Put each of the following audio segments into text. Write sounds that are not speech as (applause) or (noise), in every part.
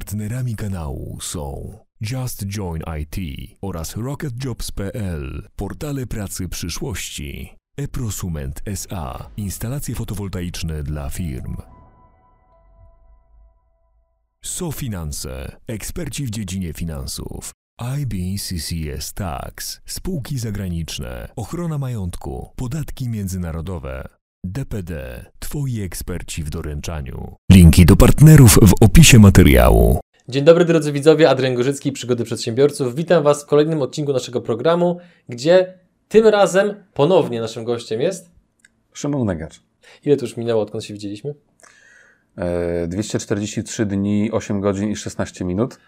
Partnerami kanału są Just Join IT oraz RocketJobs.pl, portale pracy przyszłości. eProsument SA, instalacje fotowoltaiczne dla firm. SoFinanse, eksperci w dziedzinie finansów. IBCCS Tax, spółki zagraniczne, ochrona majątku, podatki międzynarodowe. DPD, Twoi eksperci w doręczaniu. Linki do partnerów w opisie materiału. Dzień dobry drodzy widzowie, Adrian Gorzycki, Przygody Przedsiębiorców. Witam Was w kolejnym odcinku naszego programu, gdzie tym razem ponownie naszym gościem jest... Szymon Negacz. Ile to już minęło, odkąd się widzieliśmy? E, 243 dni, 8 godzin i 16 minut.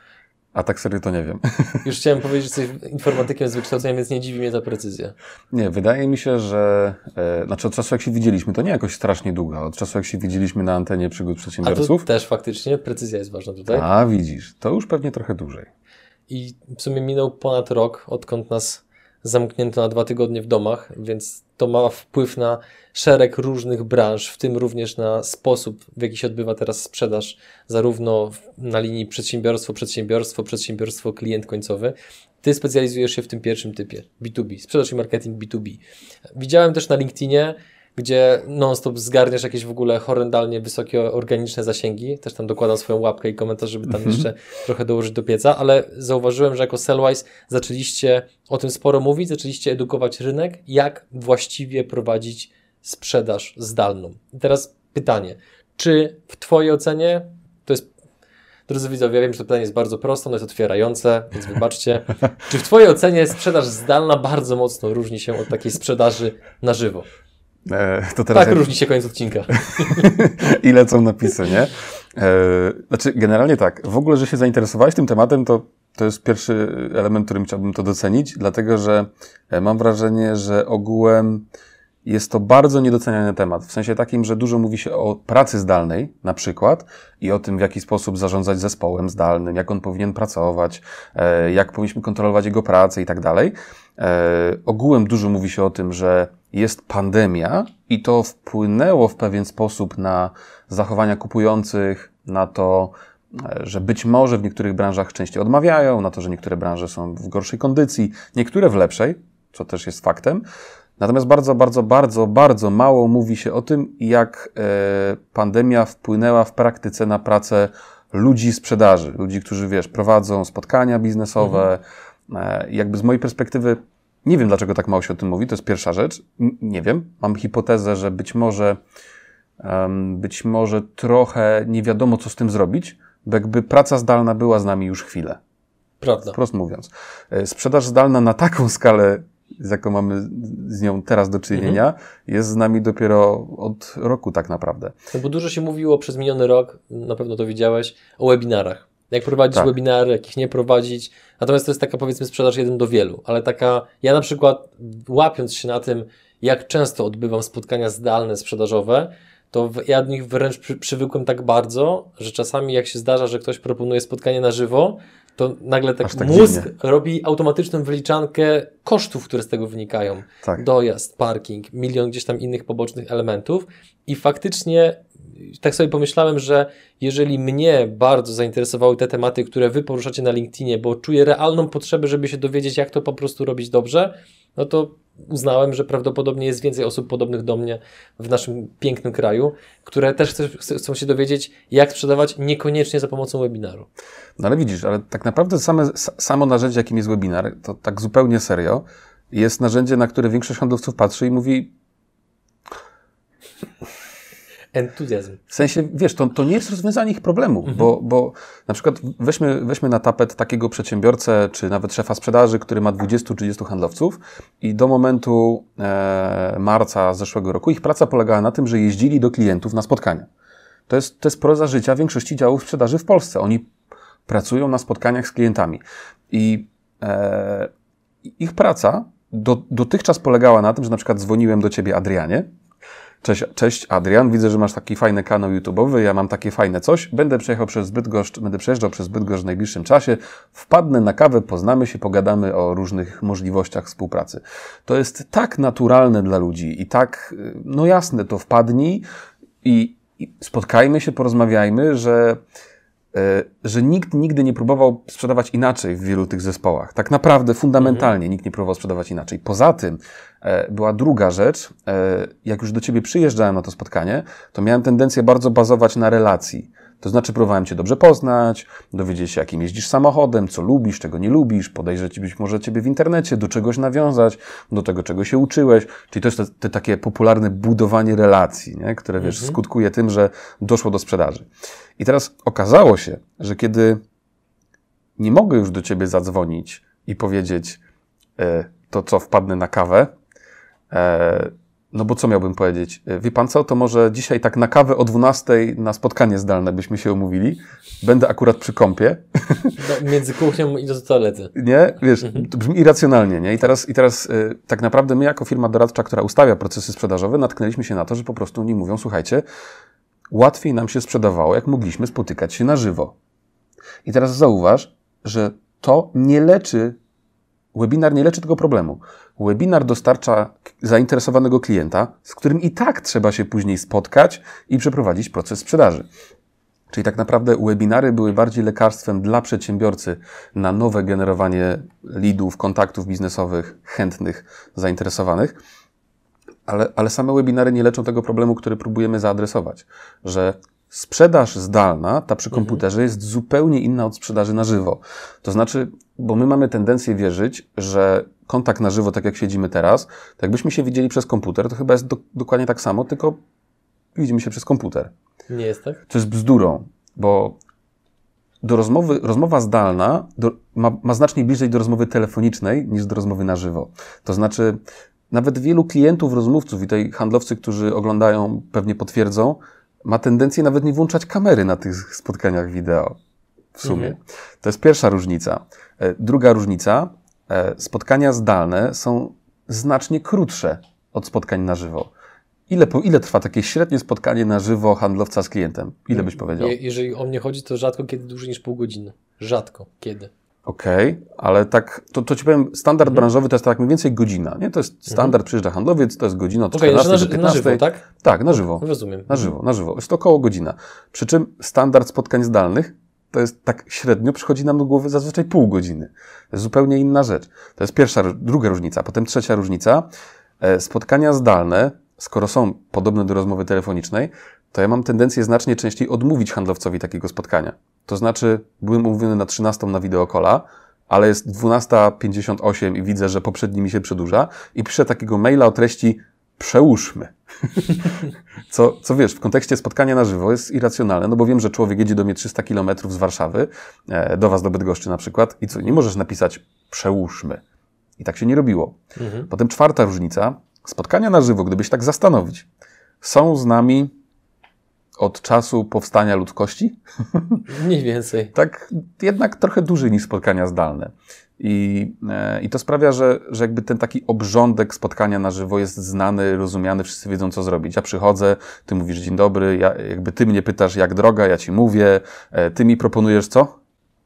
A tak serio to nie wiem. (laughs) Już chciałem powiedzieć, że jesteś informatykiem z wykształcenia, więc nie dziwi mnie ta precyzja. Nie, wydaje mi się, że e, znaczy od czasu jak się widzieliśmy, to nie jakoś strasznie długo, od czasu jak się widzieliśmy na antenie przygód A przedsiębiorców. to też faktycznie, precyzja jest ważna tutaj. A widzisz, to już pewnie trochę dłużej. I w sumie minął ponad rok, odkąd nas zamknięto na dwa tygodnie w domach, więc to ma wpływ na szereg różnych branż, w tym również na sposób, w jaki się odbywa teraz sprzedaż, zarówno na linii przedsiębiorstwo, przedsiębiorstwo, przedsiębiorstwo, klient końcowy. Ty specjalizujesz się w tym pierwszym typie, B2B, sprzedaż i marketing B2B. Widziałem też na LinkedInie, gdzie non-stop zgarniasz jakieś w ogóle horrendalnie wysokie organiczne zasięgi. Też tam dokładam swoją łapkę i komentarz, żeby tam jeszcze trochę dołożyć do pieca, ale zauważyłem, że jako Sellwise zaczęliście o tym sporo mówić, zaczęliście edukować rynek, jak właściwie prowadzić sprzedaż zdalną. I teraz pytanie, czy w Twojej ocenie, to jest, drodzy widzowie, ja wiem, że to pytanie jest bardzo proste, ono jest otwierające, więc wybaczcie, (laughs) czy w Twojej ocenie sprzedaż zdalna bardzo mocno różni się od takiej sprzedaży na żywo? E, to teraz Tak jak, różni się koniec odcinka. (laughs) i lecą napisy, nie? E, znaczy, generalnie tak, w ogóle, że się zainteresowałeś tym tematem, to, to jest pierwszy element, którym chciałbym to docenić, dlatego że e, mam wrażenie, że ogółem jest to bardzo niedoceniany temat. W sensie takim, że dużo mówi się o pracy zdalnej, na przykład, i o tym, w jaki sposób zarządzać zespołem zdalnym, jak on powinien pracować, jak powinniśmy kontrolować jego pracę i tak dalej. Ogółem dużo mówi się o tym, że jest pandemia i to wpłynęło w pewien sposób na zachowania kupujących, na to, e, że być może w niektórych branżach częściej odmawiają, na to, że niektóre branże są w gorszej kondycji, niektóre w lepszej, co też jest faktem. Natomiast bardzo, bardzo, bardzo, bardzo mało mówi się o tym, jak e, pandemia wpłynęła w praktyce na pracę ludzi sprzedaży, ludzi, którzy, wiesz, prowadzą spotkania biznesowe. E, jakby z mojej perspektywy nie wiem, dlaczego tak mało się o tym mówi, to jest pierwsza rzecz. Nie wiem. Mam hipotezę, że być może, em, być może trochę nie wiadomo, co z tym zrobić, bo jakby praca zdalna była z nami już chwilę. Prawda. Wprost mówiąc. E, Sprzedaż zdalna na taką skalę, z jaką mamy z nią teraz do czynienia, jest z nami dopiero od roku tak naprawdę. No bo dużo się mówiło przez miniony rok, na pewno to widziałeś, o webinarach. Jak prowadzić Tak. webinary, jak ich nie prowadzić. Natomiast to jest taka powiedzmy sprzedaż jeden do wielu, ale taka, ja na przykład łapiąc się na tym, jak często odbywam spotkania zdalne sprzedażowe, to w, ja do nich wręcz przy, przywykłem tak bardzo, że czasami jak się zdarza, że ktoś proponuje spotkanie na żywo, to nagle tak, tak mózg dziwnie. robi automatyczną wyliczankę kosztów, które z tego wynikają Tak. dojazd, parking, milion gdzieś tam innych pobocznych elementów i faktycznie tak sobie pomyślałem, że jeżeli mnie bardzo zainteresowały te tematy, które wy poruszacie na LinkedInie, bo czuję realną potrzebę, żeby się dowiedzieć, jak to po prostu robić dobrze, no to uznałem, że prawdopodobnie jest więcej osób podobnych do mnie w naszym pięknym kraju, które też chcą się dowiedzieć, jak sprzedawać niekoniecznie za pomocą webinaru. No ale widzisz, ale tak naprawdę same, samo narzędzie, jakim jest webinar, to tak zupełnie serio, jest narzędzie, na które większość handlowców patrzy i mówi, Entuzjazm. W sensie, wiesz, to, to nie jest rozwiązanie ich problemu, bo, bo na przykład weźmy, weźmy na tapet takiego przedsiębiorcę, czy nawet szefa sprzedaży, który ma 20-30 handlowców i do momentu e, marca zeszłego roku ich praca polegała na tym, że jeździli do klientów na spotkania. To jest, to jest proza życia większości działów sprzedaży w Polsce. Oni pracują na spotkaniach z klientami i e, ich praca do, dotychczas polegała na tym, że na przykład dzwoniłem do ciebie, Adrianie, Cześć, cześć Adrian, widzę, że masz taki fajny kanał YouTube'owy, ja mam takie fajne coś. Będę przejechał przez Bydgoszcz, będę przejeżdżał przez Bydgoszcz w najbliższym czasie. Wpadnę na kawę, poznamy się, pogadamy o różnych możliwościach współpracy. To jest tak naturalne dla ludzi i tak, y, no jasne, to wpadnij i, i spotkajmy się, porozmawiajmy, że e, że nikt nigdy nie próbował sprzedawać inaczej w wielu tych zespołach. Tak naprawdę, fundamentalnie mhm. nikt nie próbował sprzedawać inaczej. Poza tym była druga rzecz. E, jak już do ciebie przyjeżdżałem na to spotkanie, to miałem tendencję bardzo bazować na relacji. To znaczy, próbowałem Cię dobrze poznać, dowiedzieć się, jakim jeździsz samochodem, co lubisz, czego nie lubisz, podejrzeć być może Ciebie w internecie, do czegoś nawiązać, do tego, czego się uczyłeś. Czyli to jest te, te takie popularne budowanie relacji, nie? które, wiesz, mhm. skutkuje tym, że doszło do sprzedaży. I teraz okazało się, że kiedy nie mogę już do Ciebie zadzwonić i powiedzieć, e, to co, wpadnę na kawę, e, no bo co miałbym powiedzieć? E, wie pan co, to może dzisiaj tak na kawę o 12 na spotkanie zdalne byśmy się umówili. Będę akurat przy kąpie. Do, między kuchnią i do toalety. Nie? Wiesz, to brzmi irracjonalnie, nie? I teraz, i teraz yy, tak naprawdę my jako firma doradcza, która ustawia procesy sprzedażowe, natknęliśmy się na to, że po prostu oni mówią, słuchajcie, łatwiej nam się sprzedawało, jak mogliśmy spotykać się na żywo. I teraz zauważ, że to nie leczy Webinar nie leczy tego problemu. Webinar dostarcza zainteresowanego klienta, z którym i tak trzeba się później spotkać i przeprowadzić proces sprzedaży. Czyli tak naprawdę webinary były bardziej lekarstwem dla przedsiębiorcy na nowe generowanie leadów, kontaktów biznesowych, chętnych, zainteresowanych. Ale, ale same webinary nie leczą tego problemu, który próbujemy zaadresować, że Sprzedaż zdalna, ta przy mhm. komputerze, jest zupełnie inna od sprzedaży na żywo. To znaczy, bo my mamy tendencję wierzyć, że kontakt na żywo, tak jak siedzimy teraz, to jakbyśmy się widzieli przez komputer, to chyba jest do, dokładnie tak samo, tylko widzimy się przez komputer. Nie jest tak? To jest bzdurą, bo do rozmowy, rozmowa zdalna do, ma, ma znacznie bliżej do rozmowy telefonicznej niż do rozmowy na żywo. To znaczy, nawet wielu klientów, rozmówców i tej handlowcy, którzy oglądają, pewnie potwierdzą, ma tendencję nawet nie włączać kamery na tych spotkaniach wideo. W sumie. Mhm. To jest pierwsza różnica. E, druga różnica, spotkania zdalne są znacznie krótsze od spotkań na żywo. Ile, ile trwa takie średnie spotkanie na żywo handlowca z klientem? Ile byś powiedział? Je, jeżeli o mnie chodzi, to rzadko kiedy dłużej niż pół godziny. Rzadko kiedy. Okej, okay, ale tak, to, to ci powiem, standard mhm. branżowy to jest tak mniej więcej godzina, nie? To jest mhm. standard, mhm. przyjeżdża handlowiec, to jest godzina od okay, 14 na, do 15. Na żywo, tak? Tak, na żywo. Rozumiem. Na żywo, na żywo. Jest to około godzina. Przy czym standard spotkań zdalnych to jest tak średnio, przychodzi nam do głowy zazwyczaj pół godziny. To jest zupełnie inna rzecz. To jest pierwsza, druga różnica. Potem trzecia różnica. E, spotkania zdalne, skoro są podobne do rozmowy telefonicznej, to ja mam tendencję znacznie częściej odmówić handlowcowi takiego spotkania. To znaczy, byłem umówiony na 13 na wideokola, ale jest 12.58 i widzę, że poprzedni mi się przedłuża i piszę takiego maila o treści przełóżmy. (laughs) co, co wiesz, w kontekście spotkania na żywo jest irracjonalne, no bo wiem, że człowiek jedzie do mnie 300 kilometrów z Warszawy, e, do was do Bydgoszczy na przykład i co, nie możesz napisać przełóżmy. I tak się nie robiło. Mhm. Potem czwarta różnica, spotkania na żywo, gdybyś tak zastanowić, są z nami od czasu powstania ludzkości. Mniej więcej. tak, jednak trochę dłużej niż spotkania zdalne. I, e, I to sprawia, że, że jakby ten taki obrządek spotkania na żywo jest znany, rozumiany, wszyscy wiedzą, co zrobić. Ja przychodzę, ty mówisz dzień dobry, ja, jakby ty mnie pytasz, jak droga, ja ci mówię, e, ty mi proponujesz co?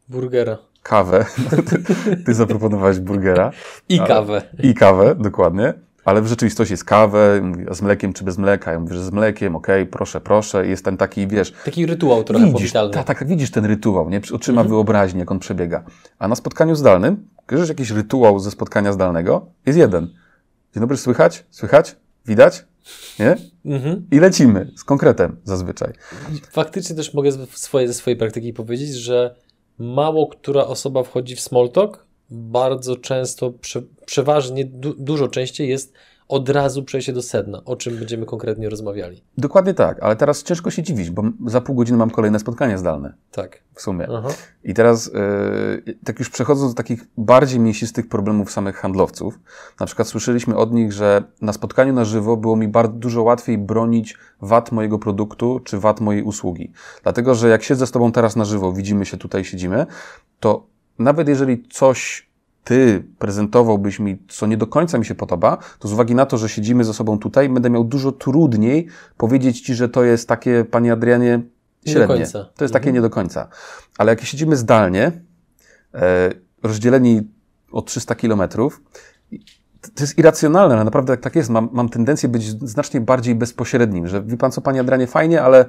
Burgera. Kawę. (laughs) ty, ty zaproponowałeś burgera. I kawę. I kawę, dokładnie ale w rzeczywistości jest kawę, z mlekiem czy bez mleka. Ja mówię, że z mlekiem, okej, okay, proszę, proszę. Jest ten taki, wiesz... Taki rytuał trochę widzisz, Tak, tak, widzisz ten rytuał, nie? Oczyma mhm. wyobraźni, jak on przebiega. A na spotkaniu zdalnym, kojarzysz jakiś rytuał ze spotkania zdalnego? Jest jeden. Dzień dobry, słychać? Słychać? Widać? Nie? Mhm. I lecimy z konkretem zazwyczaj. Faktycznie też mogę swoje, ze swojej praktyki powiedzieć, że mało która osoba wchodzi w small talk, bardzo często, prze, przeważnie, du, dużo częściej jest od razu przejście do sedna, o czym będziemy konkretnie rozmawiali. Dokładnie tak, ale teraz ciężko się dziwić, bo za pół godziny mam kolejne spotkanie zdalne. Tak. W sumie. Aha. I teraz, yy, tak już przechodząc do takich bardziej mięsistych problemów samych handlowców, na przykład słyszeliśmy od nich, że na spotkaniu na żywo było mi bardzo dużo łatwiej bronić wad mojego produktu czy wad mojej usługi. Dlatego, że jak siedzę z Tobą teraz na żywo, widzimy się tutaj, siedzimy, to nawet jeżeli coś ty prezentowałbyś mi, co nie do końca mi się podoba, to z uwagi na to, że siedzimy ze sobą tutaj, będę miał dużo trudniej powiedzieć ci, że to jest takie, panie Adrianie, średnie. To jest mhm. takie nie do końca. Ale jak siedzimy zdalnie, e, rozdzieleni o 300 kilometrów, to jest irracjonalne, ale naprawdę tak, tak jest. Mam, mam tendencję być znacznie bardziej bezpośrednim, że wie pan co, panie Adrianie, fajnie, ale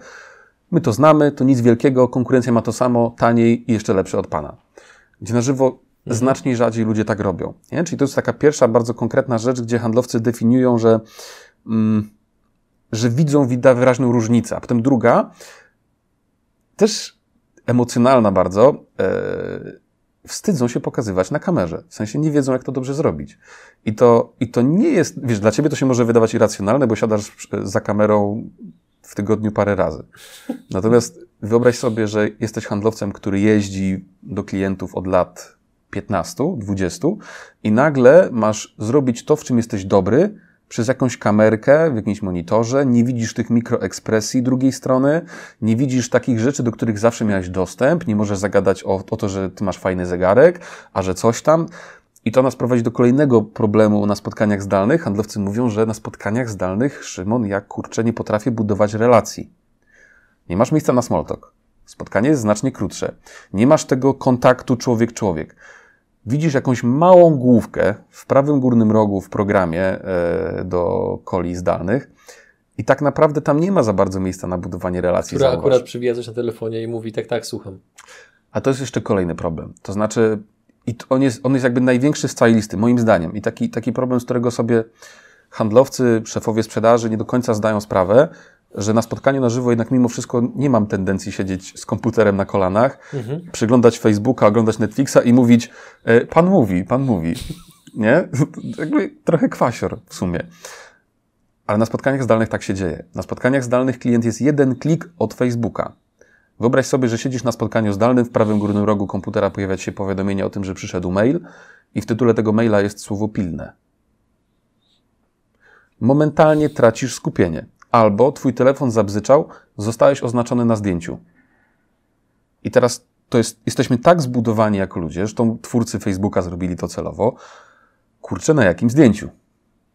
My to znamy, to nic wielkiego, konkurencja ma to samo, taniej i jeszcze lepsze od pana. Gdzie na żywo mhm. znacznie rzadziej ludzie tak robią. Nie? Czyli to jest taka pierwsza bardzo konkretna rzecz, gdzie handlowcy definiują, że, mm, że widzą widać wyraźną różnicę. A potem druga, też emocjonalna bardzo, e, wstydzą się pokazywać na kamerze. W sensie nie wiedzą, jak to dobrze zrobić. I to, I to nie jest, wiesz, dla ciebie to się może wydawać irracjonalne, bo siadasz za kamerą w tygodniu parę razy. Natomiast wyobraź sobie, że jesteś handlowcem, który jeździ do klientów od lat 15, 20 i nagle masz zrobić to, w czym jesteś dobry, przez jakąś kamerkę w jakimś monitorze, nie widzisz tych mikroekspresji drugiej strony, nie widzisz takich rzeczy, do których zawsze miałeś dostęp, nie możesz zagadać o, o to, że ty masz fajny zegarek, a że coś tam. I to nas prowadzi do kolejnego problemu na spotkaniach zdalnych. Handlowcy mówią, że na spotkaniach zdalnych, Szymon, jak kurczę, nie potrafię budować relacji. Nie masz miejsca na small talk. Spotkanie jest znacznie krótsze. Nie masz tego kontaktu człowiek-człowiek widzisz jakąś małą główkę w prawym górnym rogu w programie e, do koli zdalnych i tak naprawdę tam nie ma za bardzo miejsca na budowanie relacji. Która akurat przywija na telefonie i mówi tak, tak, słucham. A to jest jeszcze kolejny problem. To znaczy, i on jest, on jest jakby największy z całej listy, moim zdaniem. I taki, taki problem, z którego sobie handlowcy, szefowie sprzedaży nie do końca zdają sprawę, że na spotkaniu na żywo jednak mimo wszystko nie mam tendencji siedzieć z komputerem na kolanach, mhm. przyglądać Facebooka, oglądać Netflixa i mówić, e, pan mówi, pan mówi. (laughs) Nie? Jakby trochę kwasior w sumie. Ale na spotkaniach zdalnych tak się dzieje. Na spotkaniach zdalnych klient jest jeden klik od Facebooka. Wyobraź sobie, że siedzisz na spotkaniu zdalnym, w prawym górnym rogu komputera pojawia się powiadomienie o tym, że przyszedł mail i w tytule tego maila jest słowo pilne. Momentalnie tracisz skupienie albo twój telefon zabzyczał, zostałeś oznaczony na zdjęciu. I teraz to jest, jesteśmy tak zbudowani jako ludzie, zresztą twórcy Facebooka zrobili to celowo, kurczę, na jakim zdjęciu?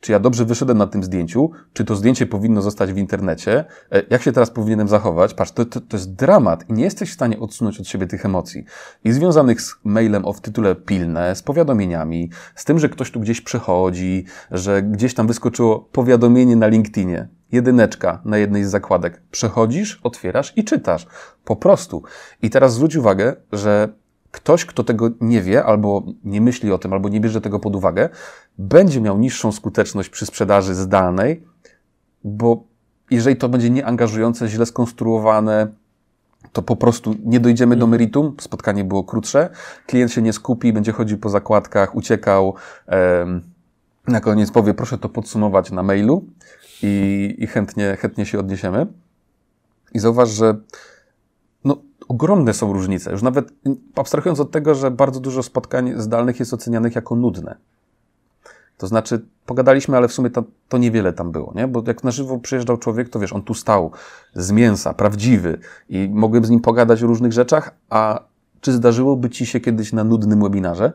Czy ja dobrze wyszedłem na tym zdjęciu? Czy to zdjęcie powinno zostać w internecie? E, jak się teraz powinienem zachować? Patrz, to, to, to jest dramat i nie jesteś w stanie odsunąć od siebie tych emocji. I związanych z mailem o w tytule pilne, z powiadomieniami, z tym, że ktoś tu gdzieś przychodzi, że gdzieś tam wyskoczyło powiadomienie na LinkedInie jedyneczka na jednej z zakładek. Przechodzisz, otwierasz i czytasz. Po prostu. I teraz zwróć uwagę, że ktoś, kto tego nie wie, albo nie myśli o tym, albo nie bierze tego pod uwagę, będzie miał niższą skuteczność przy sprzedaży zdalnej, bo jeżeli to będzie nieangażujące, źle skonstruowane, to po prostu nie dojdziemy do mhm. meritum, spotkanie było krótsze, klient się nie skupi, będzie chodził po zakładkach, uciekał, na koniec powie, proszę to podsumować na mailu i, i chętnie, chętnie się odniesiemy. I zauważ, że ogromne są różnice. Już nawet abstrahując od tego, że bardzo dużo spotkań zdalnych jest ocenianych jako nudne. To znaczy, pogadaliśmy, ale w sumie to, to niewiele tam było, nie? Bo jak na żywo przyjeżdżał człowiek, to wiesz, on tu stał z mięsa, prawdziwy i mogłem z nim pogadać o różnych rzeczach, a czy zdarzyłoby ci się kiedyś na nudnym webinarze?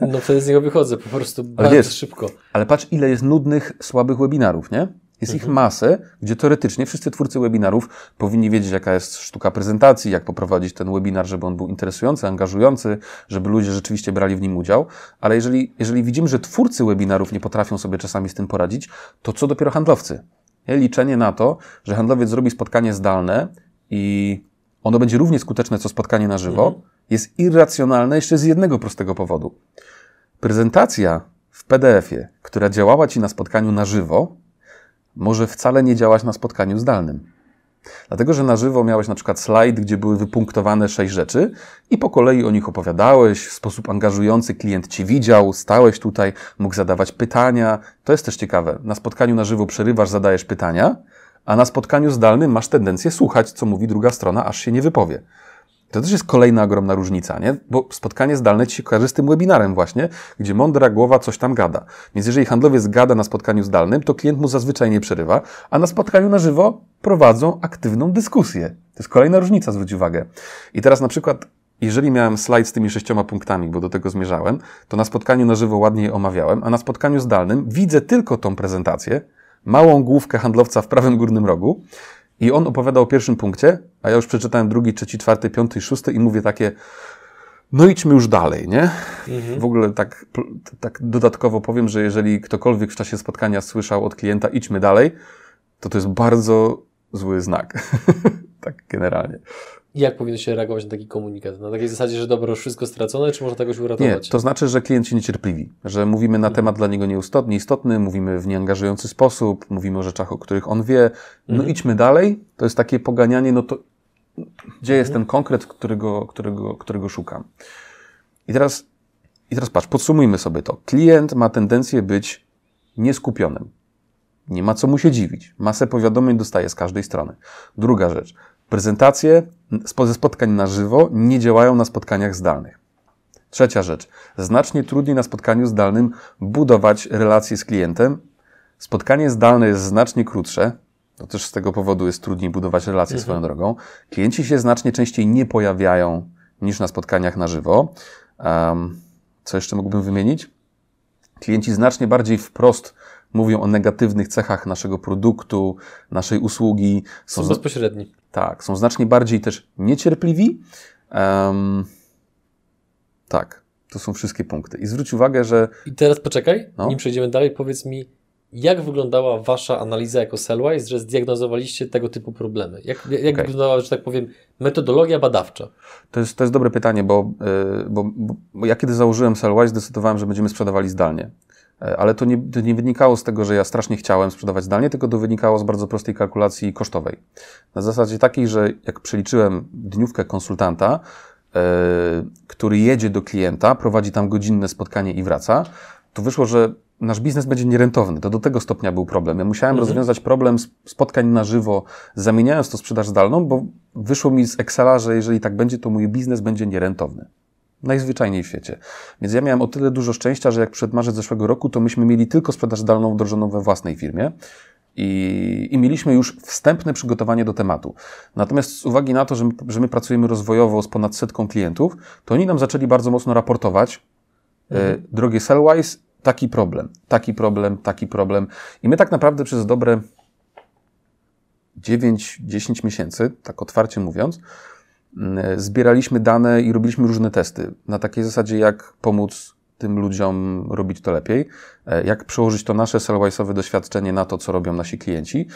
No wtedy z niego wychodzę po prostu bardzo wiesz, szybko. Ale patrz, ile jest nudnych, słabych webinarów, nie? Jest mhm. ich masę, gdzie teoretycznie wszyscy twórcy webinarów powinni wiedzieć, jaka jest sztuka prezentacji, jak poprowadzić ten webinar, żeby on był interesujący, angażujący, żeby ludzie rzeczywiście brali w nim udział. Ale jeżeli, jeżeli widzimy, że twórcy webinarów nie potrafią sobie czasami z tym poradzić, to co dopiero handlowcy? Nie? Liczenie na to, że handlowiec zrobi spotkanie zdalne i ono będzie równie skuteczne co spotkanie na żywo, mhm. jest irracjonalne jeszcze z jednego prostego powodu. Prezentacja w PDF-ie, która działała Ci na spotkaniu na żywo, może wcale nie działać na spotkaniu zdalnym. Dlatego, że na żywo miałeś na przykład slajd, gdzie były wypunktowane sześć rzeczy i po kolei o nich opowiadałeś, w sposób angażujący klient Cię widział, stałeś tutaj, mógł zadawać pytania. To jest też ciekawe. Na spotkaniu na żywo przerywasz, zadajesz pytania, a na spotkaniu zdalnym masz tendencję słuchać, co mówi druga strona, aż się nie wypowie. To też jest kolejna ogromna różnica, nie? Bo spotkanie zdalne ci się kojarzy z tym webinarem właśnie, gdzie mądra głowa coś tam gada. Więc jeżeli handlowiec gada na spotkaniu zdalnym, to klient mu zazwyczaj nie przerywa, a na spotkaniu na żywo prowadzą aktywną dyskusję. To jest kolejna różnica, zwróć uwagę. I teraz na przykład jeżeli miałem slajd z tymi sześcioma punktami, bo do tego zmierzałem, to na spotkaniu na żywo ładnie je omawiałem, a na spotkaniu zdalnym widzę tylko tą prezentację, małą główkę handlowca w prawym górnym rogu i on opowiada o pierwszym punkcie, a ja już przeczytałem drugi, trzeci, czwarty, piąty i szósty i mówię takie, no idźmy już dalej, nie? Mhm. W ogóle tak, tak dodatkowo powiem, że jeżeli ktokolwiek w czasie spotkania słyszał od klienta idźmy dalej, to to jest bardzo zły znak. (laughs) tak generalnie. Jak powinno się reagować na taki komunikat? Na takiej zasadzie, że dobro, już wszystko stracone, czy można tego się uratować? Nie, to znaczy, że klient się niecierpliwi, że mówimy na temat dla niego nieistotny, istotny, mówimy w nieangażujący sposób, mówimy o rzeczach, o których on wie. No Mhm. idźmy dalej. To jest takie poganianie, no to gdzie jest ten konkret, którego, którego, którego szukam? I teraz, I teraz patrz, podsumujmy sobie to. Klient ma tendencję być nieskupionym. Nie ma co mu się dziwić. Masę powiadomień dostaje z każdej strony. Druga rzecz. Prezentacje ze spotkań na żywo nie działają na spotkaniach zdalnych. Trzecia rzecz. Znacznie trudniej na spotkaniu zdalnym budować relacje z klientem. Spotkanie zdalne jest znacznie krótsze. To też z tego powodu jest trudniej budować relacje swoją drogą. Klienci się znacznie częściej nie pojawiają niż na spotkaniach na żywo. Um, co jeszcze mógłbym wymienić? Klienci znacznie bardziej wprost mówią o negatywnych cechach naszego produktu, naszej usługi. Są zna- bezpośredni. tak, są znacznie bardziej też niecierpliwi. Em, tak, to są wszystkie punkty. I zwróć uwagę, że I teraz poczekaj, No. nim przejdziemy dalej, powiedz mi, jak wyglądała Wasza analiza jako Sellwise, że zdiagnozowaliście tego typu problemy? Jak, jak Okej. wyglądała, że tak powiem, metodologia badawcza? to jest, to jest dobre pytanie, bo, y, bo, bo, bo ja kiedy założyłem Sellwise, zdecydowałem, że będziemy sprzedawali zdalnie. E, Ale to nie, to nie wynikało z tego, że ja strasznie chciałem sprzedawać zdalnie, tylko to wynikało z bardzo prostej kalkulacji kosztowej. Na zasadzie takiej, że jak przeliczyłem dniówkę konsultanta, e, który jedzie do klienta, prowadzi tam godzinne spotkanie i wraca, to wyszło, że nasz biznes będzie nierentowny. To do tego stopnia był problem. Ja musiałem rozwiązać problem sp- spotkań na żywo, zamieniając to sprzedaż zdalną, bo wyszło mi z Excela, że jeżeli tak będzie, to mój biznes będzie nierentowny. Najzwyczajniej w świecie. Więc ja miałem o tyle dużo szczęścia, że jak przed marzec zeszłego roku, to myśmy mieli tylko sprzedaż zdalną wdrożoną we własnej firmie. I, I mieliśmy już wstępne przygotowanie do tematu. Natomiast z uwagi na to, że my, że my pracujemy rozwojowo z ponad setką klientów, to oni nam zaczęli bardzo mocno raportować, e, drogie Sellwise, taki problem, taki problem, taki problem. I my tak naprawdę przez dobre 9-10 miesięcy, tak otwarcie mówiąc, zbieraliśmy dane i robiliśmy różne testy. Na takiej zasadzie, jak pomóc tym ludziom robić to lepiej, e, jak przełożyć to nasze Sellwise'owe doświadczenie na to, co robią nasi klienci.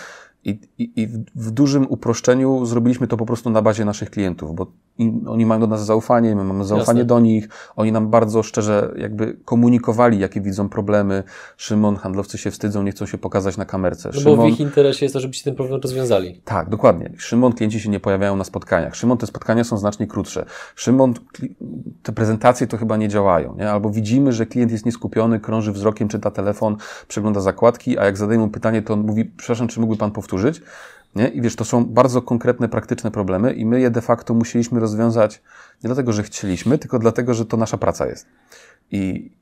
I, i, i w, w dużym uproszczeniu zrobiliśmy to po prostu na bazie naszych klientów, bo im, oni mają do nas zaufanie, my mamy zaufanie Jasne. do nich, oni nam bardzo szczerze jakby komunikowali, jakie widzą problemy. Szymon, handlowcy się wstydzą, nie chcą się pokazać na kamerce. No bo Szymon, w ich interesie jest to, żebyście ten problem rozwiązali. tak, dokładnie. Szymon, klienci się nie pojawiają na spotkaniach. Szymon, te spotkania są znacznie krótsze. Szymon, te prezentacje to chyba nie działają, nie? Albo widzimy, że klient jest nieskupiony, krąży wzrokiem, czyta telefon, przegląda zakładki, a jak zadaję mu pytanie, to on mówi, przepraszam, czy mógłby pan powtórzyć? Nie? I wiesz, to są bardzo konkretne, praktyczne problemy i my je de facto musieliśmy rozwiązać nie dlatego, że chcieliśmy, tylko dlatego, że to nasza praca jest. I,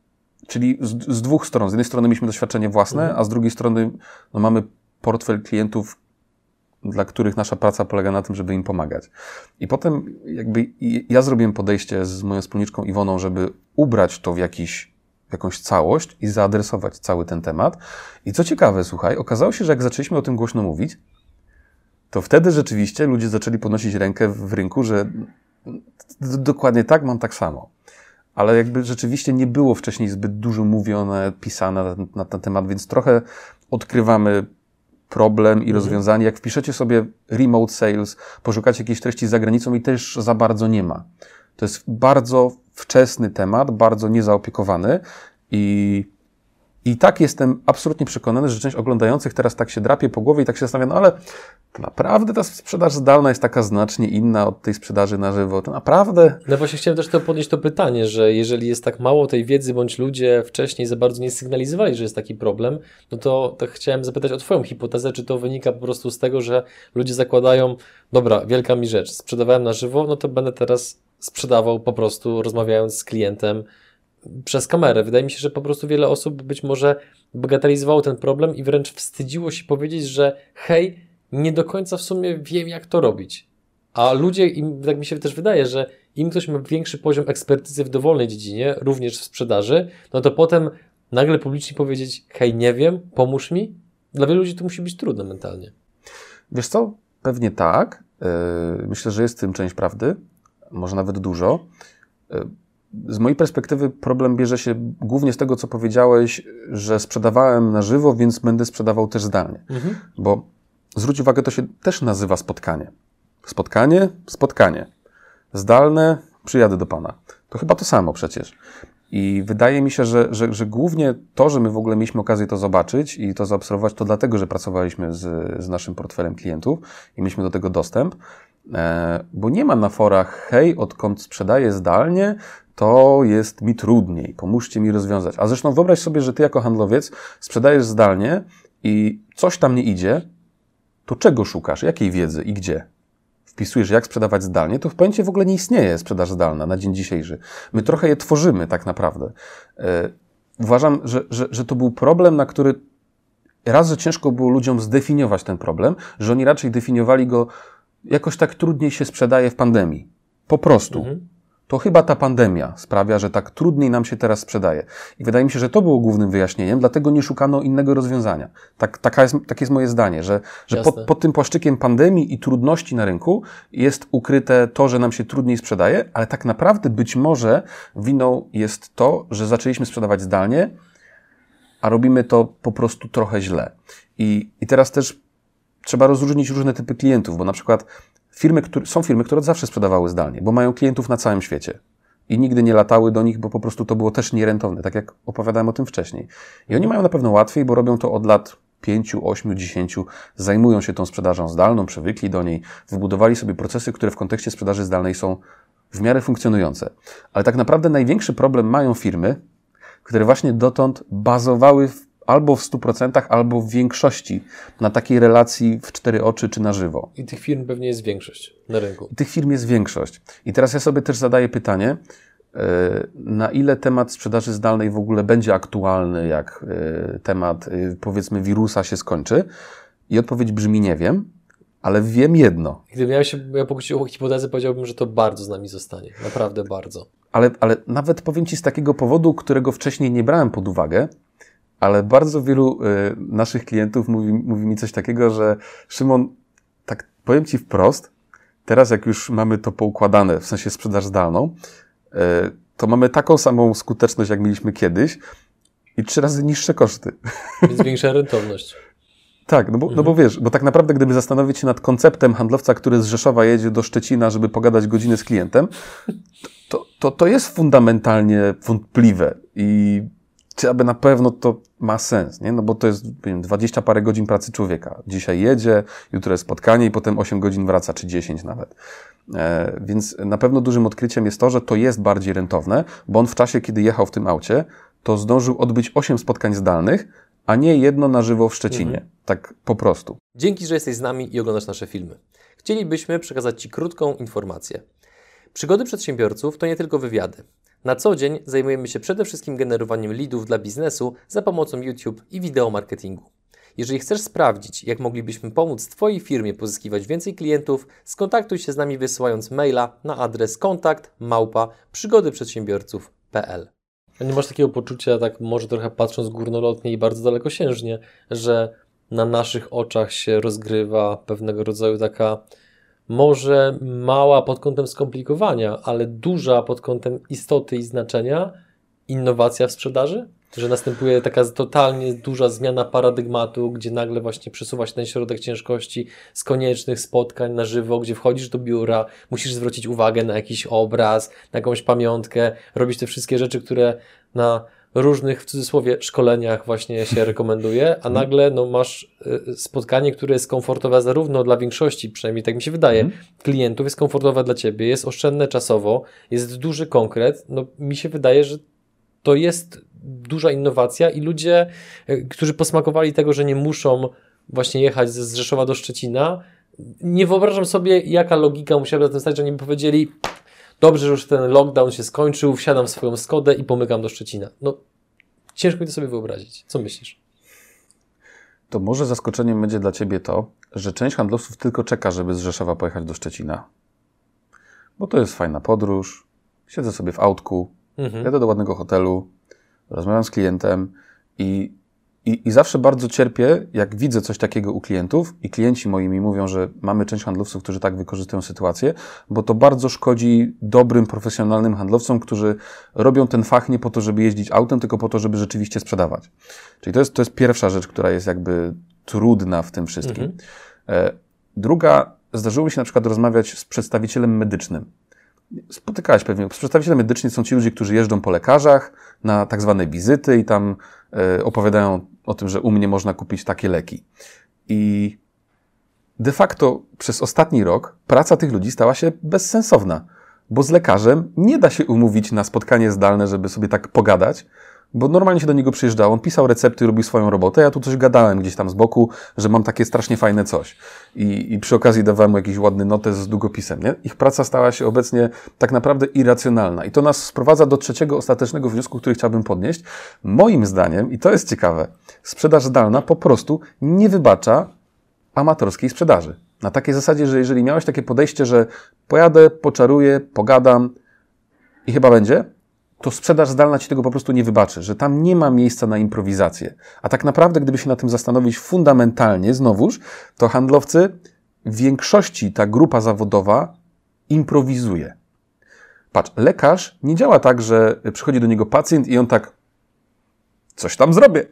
Czyli z, z dwóch stron. Z jednej strony mieliśmy doświadczenie własne, a z drugiej strony no, mamy portfel klientów, dla których nasza praca polega na tym, żeby im pomagać. I potem jakby ja zrobiłem podejście z moją wspólniczką Iwoną, żeby ubrać to w jakiś, w jakąś całość i zaadresować cały ten temat. I co ciekawe, słuchaj, okazało się, że jak zaczęliśmy o tym głośno mówić, to wtedy rzeczywiście ludzie zaczęli podnosić rękę w rynku, że dokładnie tak, mam tak samo. Ale jakby rzeczywiście nie było wcześniej zbyt dużo mówione, pisane na, na ten temat, więc trochę odkrywamy problem i rozwiązanie. Jak wpiszecie sobie remote sales, poszukacie jakiejś treści za granicą i też za bardzo nie ma. To jest bardzo wczesny temat, bardzo niezaopiekowany i, i tak jestem absolutnie przekonany, że część oglądających teraz tak się drapie po głowie i tak się zastanawia, no ale naprawdę ta sprzedaż zdalna jest taka znacznie inna od tej sprzedaży na żywo. To naprawdę No właśnie chciałem też to podnieść to pytanie, że jeżeli jest tak mało tej wiedzy, bądź ludzie wcześniej za bardzo nie sygnalizowali, że jest taki problem, no to, to chciałem zapytać o Twoją hipotezę, czy to wynika po prostu z tego, że ludzie zakładają, dobra, wielka mi rzecz, sprzedawałem na żywo, no to będę teraz sprzedawał po prostu rozmawiając z klientem przez kamerę. Wydaje mi się, że po prostu wiele osób być może bagatelizowało ten problem i wręcz wstydziło się powiedzieć, że hej, nie do końca w sumie wiem, jak to robić. A ludzie, im, tak mi się też wydaje, że im ktoś ma większy poziom ekspertyzy w dowolnej dziedzinie, również w sprzedaży, no to potem nagle publicznie powiedzieć, hej, nie wiem, pomóż mi. Dla wielu ludzi to musi być trudne mentalnie. Wiesz co? Pewnie tak. Yy, Myślę, że jest w tym część prawdy, może nawet dużo. Z mojej perspektywy problem bierze się głównie z tego, co powiedziałeś, że sprzedawałem na żywo, więc będę sprzedawał też zdalnie. Bo zwróć uwagę, to się też nazywa spotkanie. Spotkanie, spotkanie. Zdalne, przyjadę do Pana. To chyba to samo przecież. I wydaje mi się, że, że, że głównie to, że my w ogóle mieliśmy okazję to zobaczyć i to zaobserwować, to dlatego, że pracowaliśmy z, z naszym portfelem klientów i mieliśmy do tego dostęp, e, bo nie ma na forach, hej, odkąd sprzedaję zdalnie, to jest mi trudniej, pomóżcie mi rozwiązać. A zresztą wyobraź sobie, że ty jako handlowiec sprzedajesz zdalnie i coś tam nie idzie, to czego szukasz, jakiej wiedzy i gdzie? wpisujesz, jak sprzedawać zdalnie, to w pojęcie w ogóle nie istnieje sprzedaż zdalna na dzień dzisiejszy. My trochę je tworzymy tak naprawdę. E, uważam, że, że, że to był problem, na który raz, że ciężko było ludziom zdefiniować ten problem, że oni raczej definiowali go jakoś tak trudniej się sprzedaje w pandemii. Po prostu. Mhm to chyba ta pandemia sprawia, że tak trudniej nam się teraz sprzedaje. I wydaje mi się, że to było głównym wyjaśnieniem, dlatego nie szukano innego rozwiązania. Tak, taka jest, takie jest moje zdanie, że, że pod, pod tym płaszczykiem pandemii i trudności na rynku jest ukryte to, że nam się trudniej sprzedaje, ale tak naprawdę być może winą jest to, że zaczęliśmy sprzedawać zdalnie, a robimy to po prostu trochę źle. I, i teraz też trzeba rozróżnić różne typy klientów, bo na przykład firmy, które, są firmy, które zawsze sprzedawały zdalnie, bo mają klientów na całym świecie. I nigdy nie latały do nich, bo po prostu to było też nierentowne, tak jak opowiadałem o tym wcześniej. I oni mają na pewno łatwiej, bo robią to od lat pięciu, ośmiu, dziesięciu, zajmują się tą sprzedażą zdalną, przywykli do niej, wybudowali sobie procesy, które w kontekście sprzedaży zdalnej są w miarę funkcjonujące. Ale tak naprawdę największy problem mają firmy, które właśnie dotąd bazowały w albo w 100%, albo w większości na takiej relacji w cztery oczy czy na żywo. I tych firm pewnie jest większość na rynku. I tych firm jest większość. I teraz ja sobie też zadaję pytanie, e, na ile temat sprzedaży zdalnej w ogóle będzie aktualny, jak e, temat e, powiedzmy wirusa się skończy? I odpowiedź brzmi nie wiem, ale wiem jedno. Gdybym miał się ja pokusić o hipotezę, powiedziałbym, że to bardzo z nami zostanie. Naprawdę bardzo. Ale, ale nawet powiem Ci z takiego powodu, którego wcześniej nie brałem pod uwagę, ale bardzo wielu y, naszych klientów mówi, mówi mi coś takiego, że Szymon, tak powiem Ci wprost, teraz jak już mamy to poukładane, w sensie sprzedaż zdalną, y, to mamy taką samą skuteczność, jak mieliśmy kiedyś i trzy razy niższe koszty. Więc większa rentowność. (laughs) Tak, no bo, mhm. no bo mhm. wiesz, bo tak naprawdę gdyby zastanowić się nad konceptem handlowca, który z Rzeszowa jedzie do Szczecina, żeby pogadać godzinę z klientem, to, to, to jest fundamentalnie wątpliwe i czy aby na pewno to ma sens, nie? No bo to jest wiem, 20 parę godzin pracy człowieka. Dzisiaj jedzie, jutro jest spotkanie i potem 8 godzin wraca, czy 10 nawet. E, więc na pewno dużym odkryciem jest to, że to jest bardziej rentowne, bo on w czasie, kiedy jechał w tym aucie, to zdążył odbyć 8 spotkań zdalnych, a nie jedno na żywo w Szczecinie. Mhm. Tak po prostu. Dzięki, że jesteś z nami i oglądasz nasze filmy. Chcielibyśmy przekazać Ci krótką informację. Przygody przedsiębiorców to nie tylko wywiady. Na co dzień zajmujemy się przede wszystkim generowaniem leadów dla biznesu za pomocą YouTube i wideo marketingu. Jeżeli chcesz sprawdzić, jak moglibyśmy pomóc Twojej firmie pozyskiwać więcej klientów, skontaktuj się z nami wysyłając maila na adres kontakt małpa przygodyprzedsiębiorców.pl. Nie masz takiego poczucia, tak może trochę patrząc górnolotnie i bardzo dalekosiężnie, że na naszych oczach się rozgrywa pewnego rodzaju taka może mała pod kątem skomplikowania, ale duża pod kątem istoty i znaczenia innowacja w sprzedaży? Że następuje taka totalnie duża zmiana paradygmatu, gdzie nagle właśnie przesuwa się ten środek ciężkości z koniecznych spotkań na żywo, gdzie wchodzisz do biura, musisz zwrócić uwagę na jakiś obraz, na jakąś pamiątkę, robić te wszystkie rzeczy, które na różnych, w cudzysłowie, szkoleniach właśnie się (laughs) rekomenduje, a mhm. nagle no, masz y, spotkanie, które jest komfortowe zarówno dla większości, przynajmniej tak mi się wydaje, mm. klientów, jest komfortowe dla Ciebie, jest oszczędne czasowo, jest duży konkret, no mi się wydaje, że to jest duża innowacja i ludzie, y, którzy posmakowali tego, że nie muszą właśnie jechać z Rzeszowa do Szczecina, nie wyobrażam sobie, jaka logika musiała na tym stać, że oni powiedzieli, Dobrze, że już ten lockdown się skończył, wsiadam w swoją Skodę i pomykam do Szczecina. No, ciężko mi to sobie wyobrazić. Co myślisz? To może zaskoczeniem będzie dla Ciebie to, że część handlowców tylko czeka, żeby z Rzeszowa pojechać do Szczecina. Bo to jest fajna podróż, siedzę sobie w autku, mhm. jadę do ładnego hotelu, rozmawiam z klientem i i, I zawsze bardzo cierpię, jak widzę coś takiego u klientów i klienci moi mi mówią, że mamy część handlowców, którzy tak wykorzystują sytuację, bo to bardzo szkodzi dobrym, profesjonalnym handlowcom, którzy robią ten fach nie po to, żeby jeździć autem, tylko po to, żeby rzeczywiście sprzedawać. Czyli to jest, to jest pierwsza rzecz, która jest jakby trudna w tym wszystkim. Mhm. E, druga, zdarzyło mi się na przykład rozmawiać z przedstawicielem medycznym. Spotykałeś pewnie, przedstawiciele medyczni są ci ludzie, którzy jeżdżą po lekarzach na tak zwane wizyty i tam e, opowiadają o tym, że u mnie można kupić takie leki. I de facto przez ostatni rok praca tych ludzi stała się bezsensowna, bo z lekarzem nie da się umówić na spotkanie zdalne, żeby sobie tak pogadać, bo normalnie się do niego przyjeżdżał, on pisał recepty, robił swoją robotę, ja tu coś gadałem gdzieś tam z boku, że mam takie strasznie fajne coś. I, i przy okazji dawałem mu jakiś ładny notes z długopisem, nie? Ich praca stała się obecnie tak naprawdę irracjonalna. I to nas sprowadza do trzeciego, ostatecznego wniosku, który chciałbym podnieść. Moim zdaniem, i to jest ciekawe, sprzedaż zdalna po prostu nie wybacza amatorskiej sprzedaży. Na takiej zasadzie, że jeżeli miałeś takie podejście, że pojadę, poczaruję, pogadam i chyba będzie, to sprzedaż zdalna ci tego po prostu nie wybaczy, że tam nie ma miejsca na improwizację. A tak naprawdę, gdyby się na tym zastanowić fundamentalnie, znowuż, to handlowcy w większości ta grupa zawodowa improwizuje. Patrz, lekarz nie działa tak, że przychodzi do niego pacjent i on tak coś tam zrobię.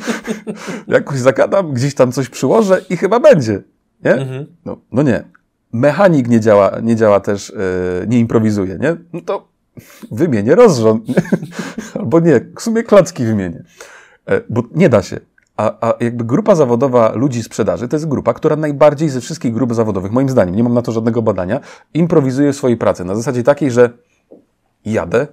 (laughs) Jakoś zagadam, gdzieś tam coś przyłożę i chyba będzie. Nie? Mhm. No, no nie. Mechanik nie działa, nie działa też, yy, nie improwizuje, nie? No to wymienię rozrząd. (laughs) Albo nie, w sumie klocki wymienię. E, bo nie da się. A, a jakby grupa zawodowa ludzi sprzedaży to jest grupa, która najbardziej ze wszystkich grup zawodowych, moim zdaniem, nie mam na to żadnego badania, improwizuje swojej pracy. Na zasadzie takiej, że jadę,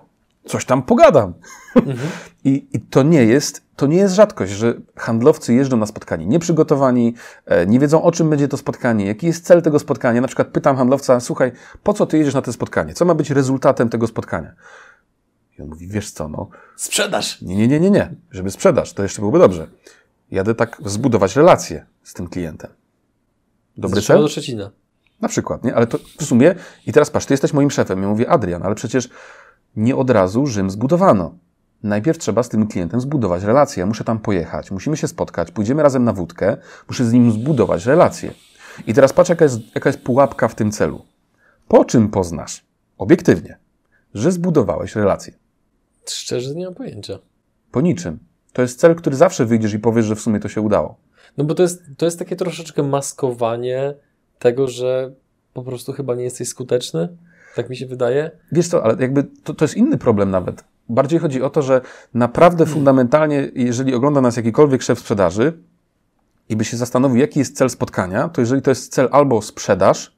coś tam pogadam. Mhm. I, I, to nie jest, to nie jest rzadkość, że handlowcy jeżdżą na spotkanie nieprzygotowani, e, nie wiedzą o czym będzie to spotkanie, jaki jest cel tego spotkania. Na przykład pytam handlowca, słuchaj, po co ty jedziesz na to spotkanie? Co ma być rezultatem tego spotkania? I on mówi, wiesz co, no... Sprzedaż! Nie, nie, nie, nie, nie. Żeby sprzedaż, to jeszcze byłoby dobrze. Jadę tak zbudować relacje z tym klientem. Dobry cel? do Szczecina. Na przykład, nie? Ale to w sumie... I teraz patrz, ty jesteś moim szefem. Ja mówię, Adrian, ale przecież nie od razu Rzym zbudowano. Najpierw trzeba z tym klientem zbudować relację. Ja muszę tam pojechać, musimy się spotkać, pójdziemy razem na wódkę, muszę z nim zbudować relację. I teraz patrz, jaka jest, jaka jest pułapka w tym celu. Po czym poznasz, obiektywnie, że zbudowałeś relację? Szczerze nie mam pojęcia. Po niczym. To jest cel, który zawsze wyjdziesz i powiesz, że w sumie to się udało. No bo to jest, to jest takie troszeczkę maskowanie tego, że po prostu chyba nie jesteś skuteczny. Tak mi się wydaje. Wiesz co, ale jakby to, to jest inny problem nawet. Bardziej chodzi o to, że naprawdę hmm. fundamentalnie, jeżeli ogląda nas jakikolwiek szef sprzedaży i by się zastanowił, jaki jest cel spotkania, to jeżeli to jest cel albo sprzedaż,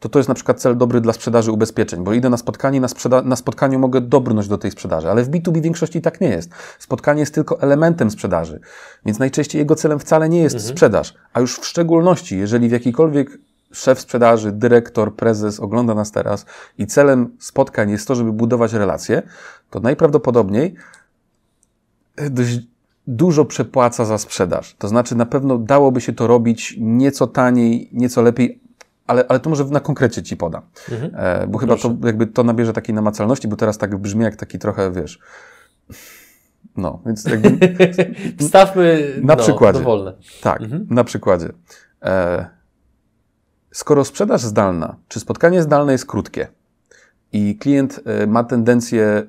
to to jest na przykład cel dobry dla sprzedaży ubezpieczeń, bo idę na spotkanie na, sprzeda- na spotkaniu mogę dobrnąć do tej sprzedaży, ale w B2B w większości tak nie jest. Spotkanie jest tylko elementem sprzedaży, więc najczęściej jego celem wcale nie jest mhm. sprzedaż, a już w szczególności, jeżeli w jakikolwiek szef sprzedaży, dyrektor, prezes ogląda nas teraz i celem spotkań jest to, żeby budować relacje, to najprawdopodobniej dość dużo przepłaca za sprzedaż. To znaczy, na pewno dałoby się to robić nieco taniej, nieco lepiej, ale, ale to może na konkrecie ci podam. Mhm. E, bo chyba to jakby to nabierze takiej namacalności, bo teraz tak brzmi jak taki trochę, wiesz. No, więc jakby. (laughs) Wstawmy na no, przykładzie. Dowolne. Tak, mhm. na przykładzie. E, Skoro sprzedaż zdalna, czy spotkanie zdalne jest krótkie i klient e, ma tendencję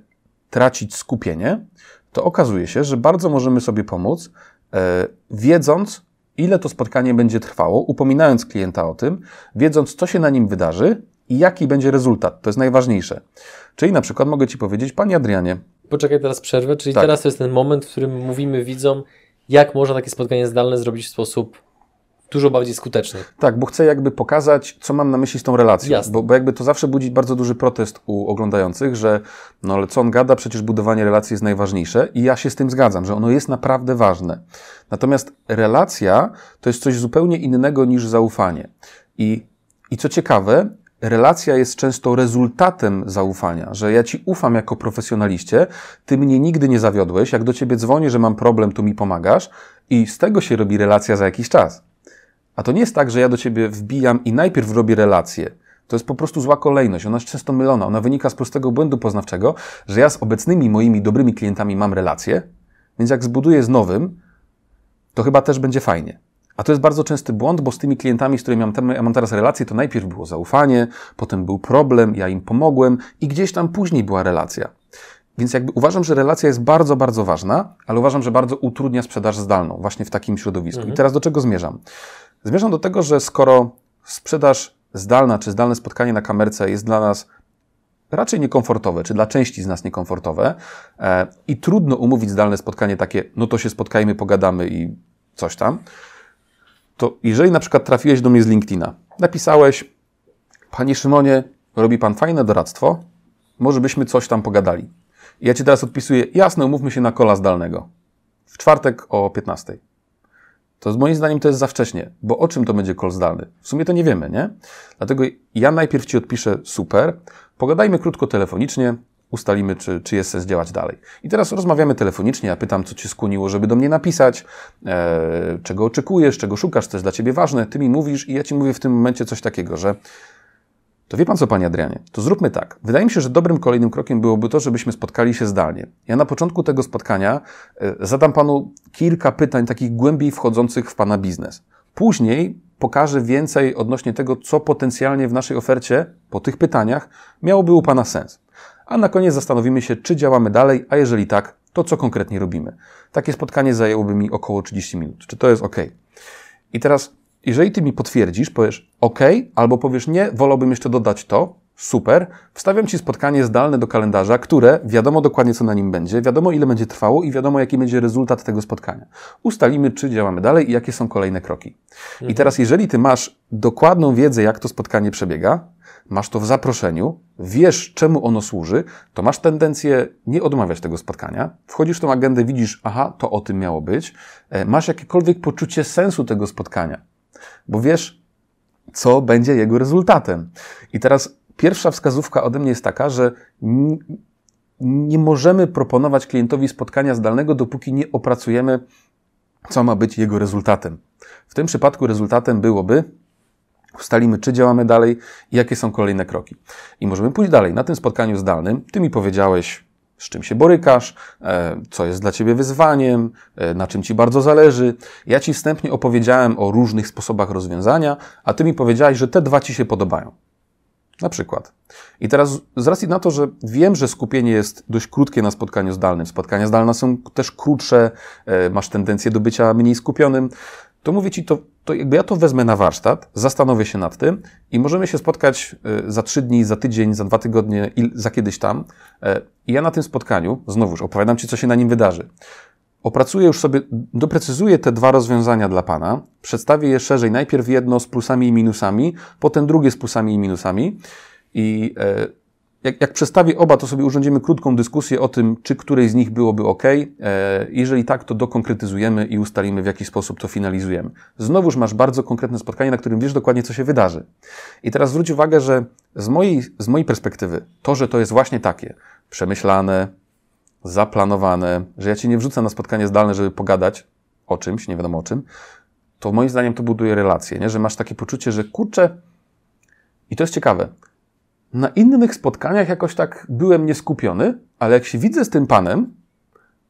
tracić skupienie, to okazuje się, że bardzo możemy sobie pomóc, e, wiedząc, ile to spotkanie będzie trwało, upominając klienta o tym, wiedząc, co się na nim wydarzy i jaki będzie rezultat. To jest najważniejsze. Czyli na przykład mogę Ci powiedzieć, Panie Adrianie. Poczekaj, teraz przerwę. Czyli tak. teraz to jest ten moment, w którym mówimy widzom, jak można takie spotkanie zdalne zrobić w sposób dużo bardziej skuteczny. Tak, bo chcę jakby pokazać, co mam na myśli z tą relacją. Bo, bo jakby to zawsze budzi bardzo duży protest u oglądających, że no ale co on gada, przecież budowanie relacji jest najważniejsze i ja się z tym zgadzam, że ono jest naprawdę ważne. Natomiast relacja to jest coś zupełnie innego niż zaufanie. I, i co ciekawe, relacja jest często rezultatem zaufania, że ja ci ufam jako profesjonaliście, ty mnie nigdy nie zawiodłeś, jak do ciebie dzwonię, że mam problem, tu mi pomagasz i z tego się robi relacja za jakiś czas. A to nie jest tak, że ja do ciebie wbijam i najpierw robię relację. To jest po prostu zła kolejność. Ona jest często mylona. Ona wynika z prostego błędu poznawczego, że ja z obecnymi moimi dobrymi klientami mam relację, więc jak zbuduję z nowym, to chyba też będzie fajnie. A to jest bardzo częsty błąd, bo z tymi klientami, z którymi mam, ja mam teraz relację, to najpierw było zaufanie, potem był problem, ja im pomogłem i gdzieś tam później była relacja. Więc jakby uważam, że relacja jest bardzo, bardzo ważna, ale uważam, że bardzo utrudnia sprzedaż zdalną właśnie w takim środowisku. Mhm. I teraz do czego zmierzam? Zmierzam do tego, że skoro sprzedaż zdalna czy zdalne spotkanie na kamerce jest dla nas raczej niekomfortowe, czy dla części z nas niekomfortowe e, i trudno umówić zdalne spotkanie takie, no to się spotkajmy, pogadamy i coś tam, to jeżeli na przykład trafiłeś do mnie z LinkedIna, napisałeś, Panie Szymonie, robi Pan fajne doradztwo, może byśmy coś tam pogadali. I ja Ci teraz odpisuję, jasne, umówmy się na kola zdalnego. W czwartek o 15. To moim zdaniem to jest za wcześnie, bo o czym to będzie kol zdalny? W sumie to nie wiemy, nie? Dlatego ja najpierw Ci odpiszę super, pogadajmy krótko telefonicznie, ustalimy, czy, czy jest sens działać dalej. I teraz rozmawiamy telefonicznie, ja pytam, co Cię skłoniło, żeby do mnie napisać, e, czego oczekujesz, czego szukasz, co jest dla Ciebie ważne, Ty mi mówisz i ja Ci mówię w tym momencie coś takiego, że to wie pan co, panie Adrianie, to zróbmy tak. Wydaje mi się, że dobrym kolejnym krokiem byłoby to, żebyśmy spotkali się zdalnie. Ja na początku tego spotkania e, zadam panu kilka pytań takich głębiej wchodzących w pana biznes. Później pokażę więcej odnośnie tego, co potencjalnie w naszej ofercie po tych pytaniach miałoby u pana sens. A na koniec zastanowimy się, czy działamy dalej, a jeżeli tak, to co konkretnie robimy. Takie spotkanie zajęłoby mi około 30 minut. Czy to jest ok? I teraz jeżeli ty mi potwierdzisz, powiesz OK, albo powiesz nie, wolałbym jeszcze dodać to, super, wstawiam ci spotkanie zdalne do kalendarza, które wiadomo dokładnie, co na nim będzie, wiadomo, ile będzie trwało i wiadomo, jaki będzie rezultat tego spotkania. Ustalimy, czy działamy dalej i jakie są kolejne kroki. Mhm. I teraz, jeżeli ty masz dokładną wiedzę, jak to spotkanie przebiega, masz to w zaproszeniu, wiesz, czemu ono służy, to masz tendencję nie odmawiać tego spotkania. Wchodzisz w tą agendę, widzisz, aha, to o tym miało być. E, masz jakiekolwiek poczucie sensu tego spotkania bo wiesz, co będzie jego rezultatem. I teraz pierwsza wskazówka ode mnie jest taka, że nie możemy proponować klientowi spotkania zdalnego, dopóki nie opracujemy, co ma być jego rezultatem. W tym przypadku rezultatem byłoby, ustalimy, czy działamy dalej i jakie są kolejne kroki. I możemy pójść dalej. Na tym spotkaniu zdalnym, ty mi powiedziałeś, z czym się borykasz, e, co jest dla ciebie wyzwaniem, e, na czym ci bardzo zależy. Ja ci wstępnie opowiedziałem o różnych sposobach rozwiązania, a ty mi powiedziałeś, że te dwa ci się podobają. Na przykład. I teraz z racji na to, że wiem, że skupienie jest dość krótkie na spotkaniu zdalnym, spotkania zdalne są też krótsze, e, masz tendencję do bycia mniej skupionym, to mówię Ci, to, to jakby ja to wezmę na warsztat, zastanowię się nad tym i możemy się spotkać e, za trzy dni, za tydzień, za dwa tygodnie, za kiedyś tam. E, I ja na tym spotkaniu, znowuż opowiadam Ci, co się na nim wydarzy. Opracuję już sobie, doprecyzuję te dwa rozwiązania dla Pana, przedstawię je szerzej, najpierw jedno z plusami i minusami, potem drugie z plusami i minusami i e, jak, jak przedstawię oba, to sobie urządzimy krótką dyskusję o tym, czy której z nich byłoby ok. E, jeżeli tak, to dokonkretyzujemy i ustalimy, w jaki sposób to finalizujemy. Znowuż masz bardzo konkretne spotkanie, na którym wiesz dokładnie, co się wydarzy. I teraz zwróć uwagę, że z mojej, z mojej perspektywy, to, że to jest właśnie takie, przemyślane, zaplanowane, że ja cię nie wrzucę na spotkanie zdalne, żeby pogadać o czymś, nie wiadomo o czym, to moim zdaniem to buduje relacje, nie? że masz takie poczucie, że kurczę, i to jest ciekawe, na innych spotkaniach jakoś tak byłem nieskupiony, ale jak się widzę z tym panem,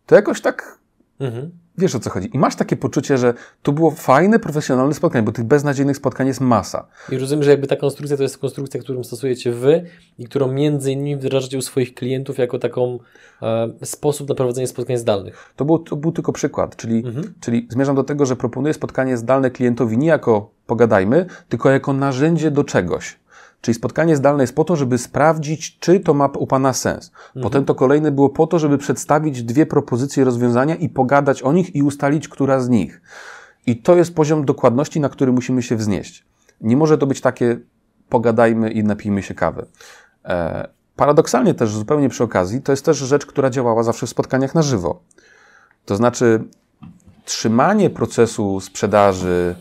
to jakoś tak mhm. wiesz o co chodzi. I masz takie poczucie, że to było fajne, profesjonalne spotkanie, bo tych beznadziejnych spotkań jest masa. I rozumiem, że jakby ta konstrukcja to jest konstrukcja, którą stosujecie wy i którą między innymi wdrażacie u swoich klientów jako taką e, sposób na prowadzenie spotkań zdalnych. To był, to był tylko przykład, czyli, mhm. czyli zmierzam do tego, że proponuję spotkanie zdalne klientowi nie jako pogadajmy, tylko jako narzędzie do czegoś. Czyli spotkanie zdalne jest po to, żeby sprawdzić, czy to ma u Pana sens. Mhm. Potem to kolejne było po to, żeby przedstawić dwie propozycje rozwiązania i pogadać o nich i ustalić, która z nich. I to jest poziom dokładności, na który musimy się wznieść. Nie może to być takie pogadajmy i napijmy się kawy. E, paradoksalnie też, zupełnie przy okazji, to jest też rzecz, która działała zawsze w spotkaniach na żywo. To znaczy, trzymanie procesu sprzedaży,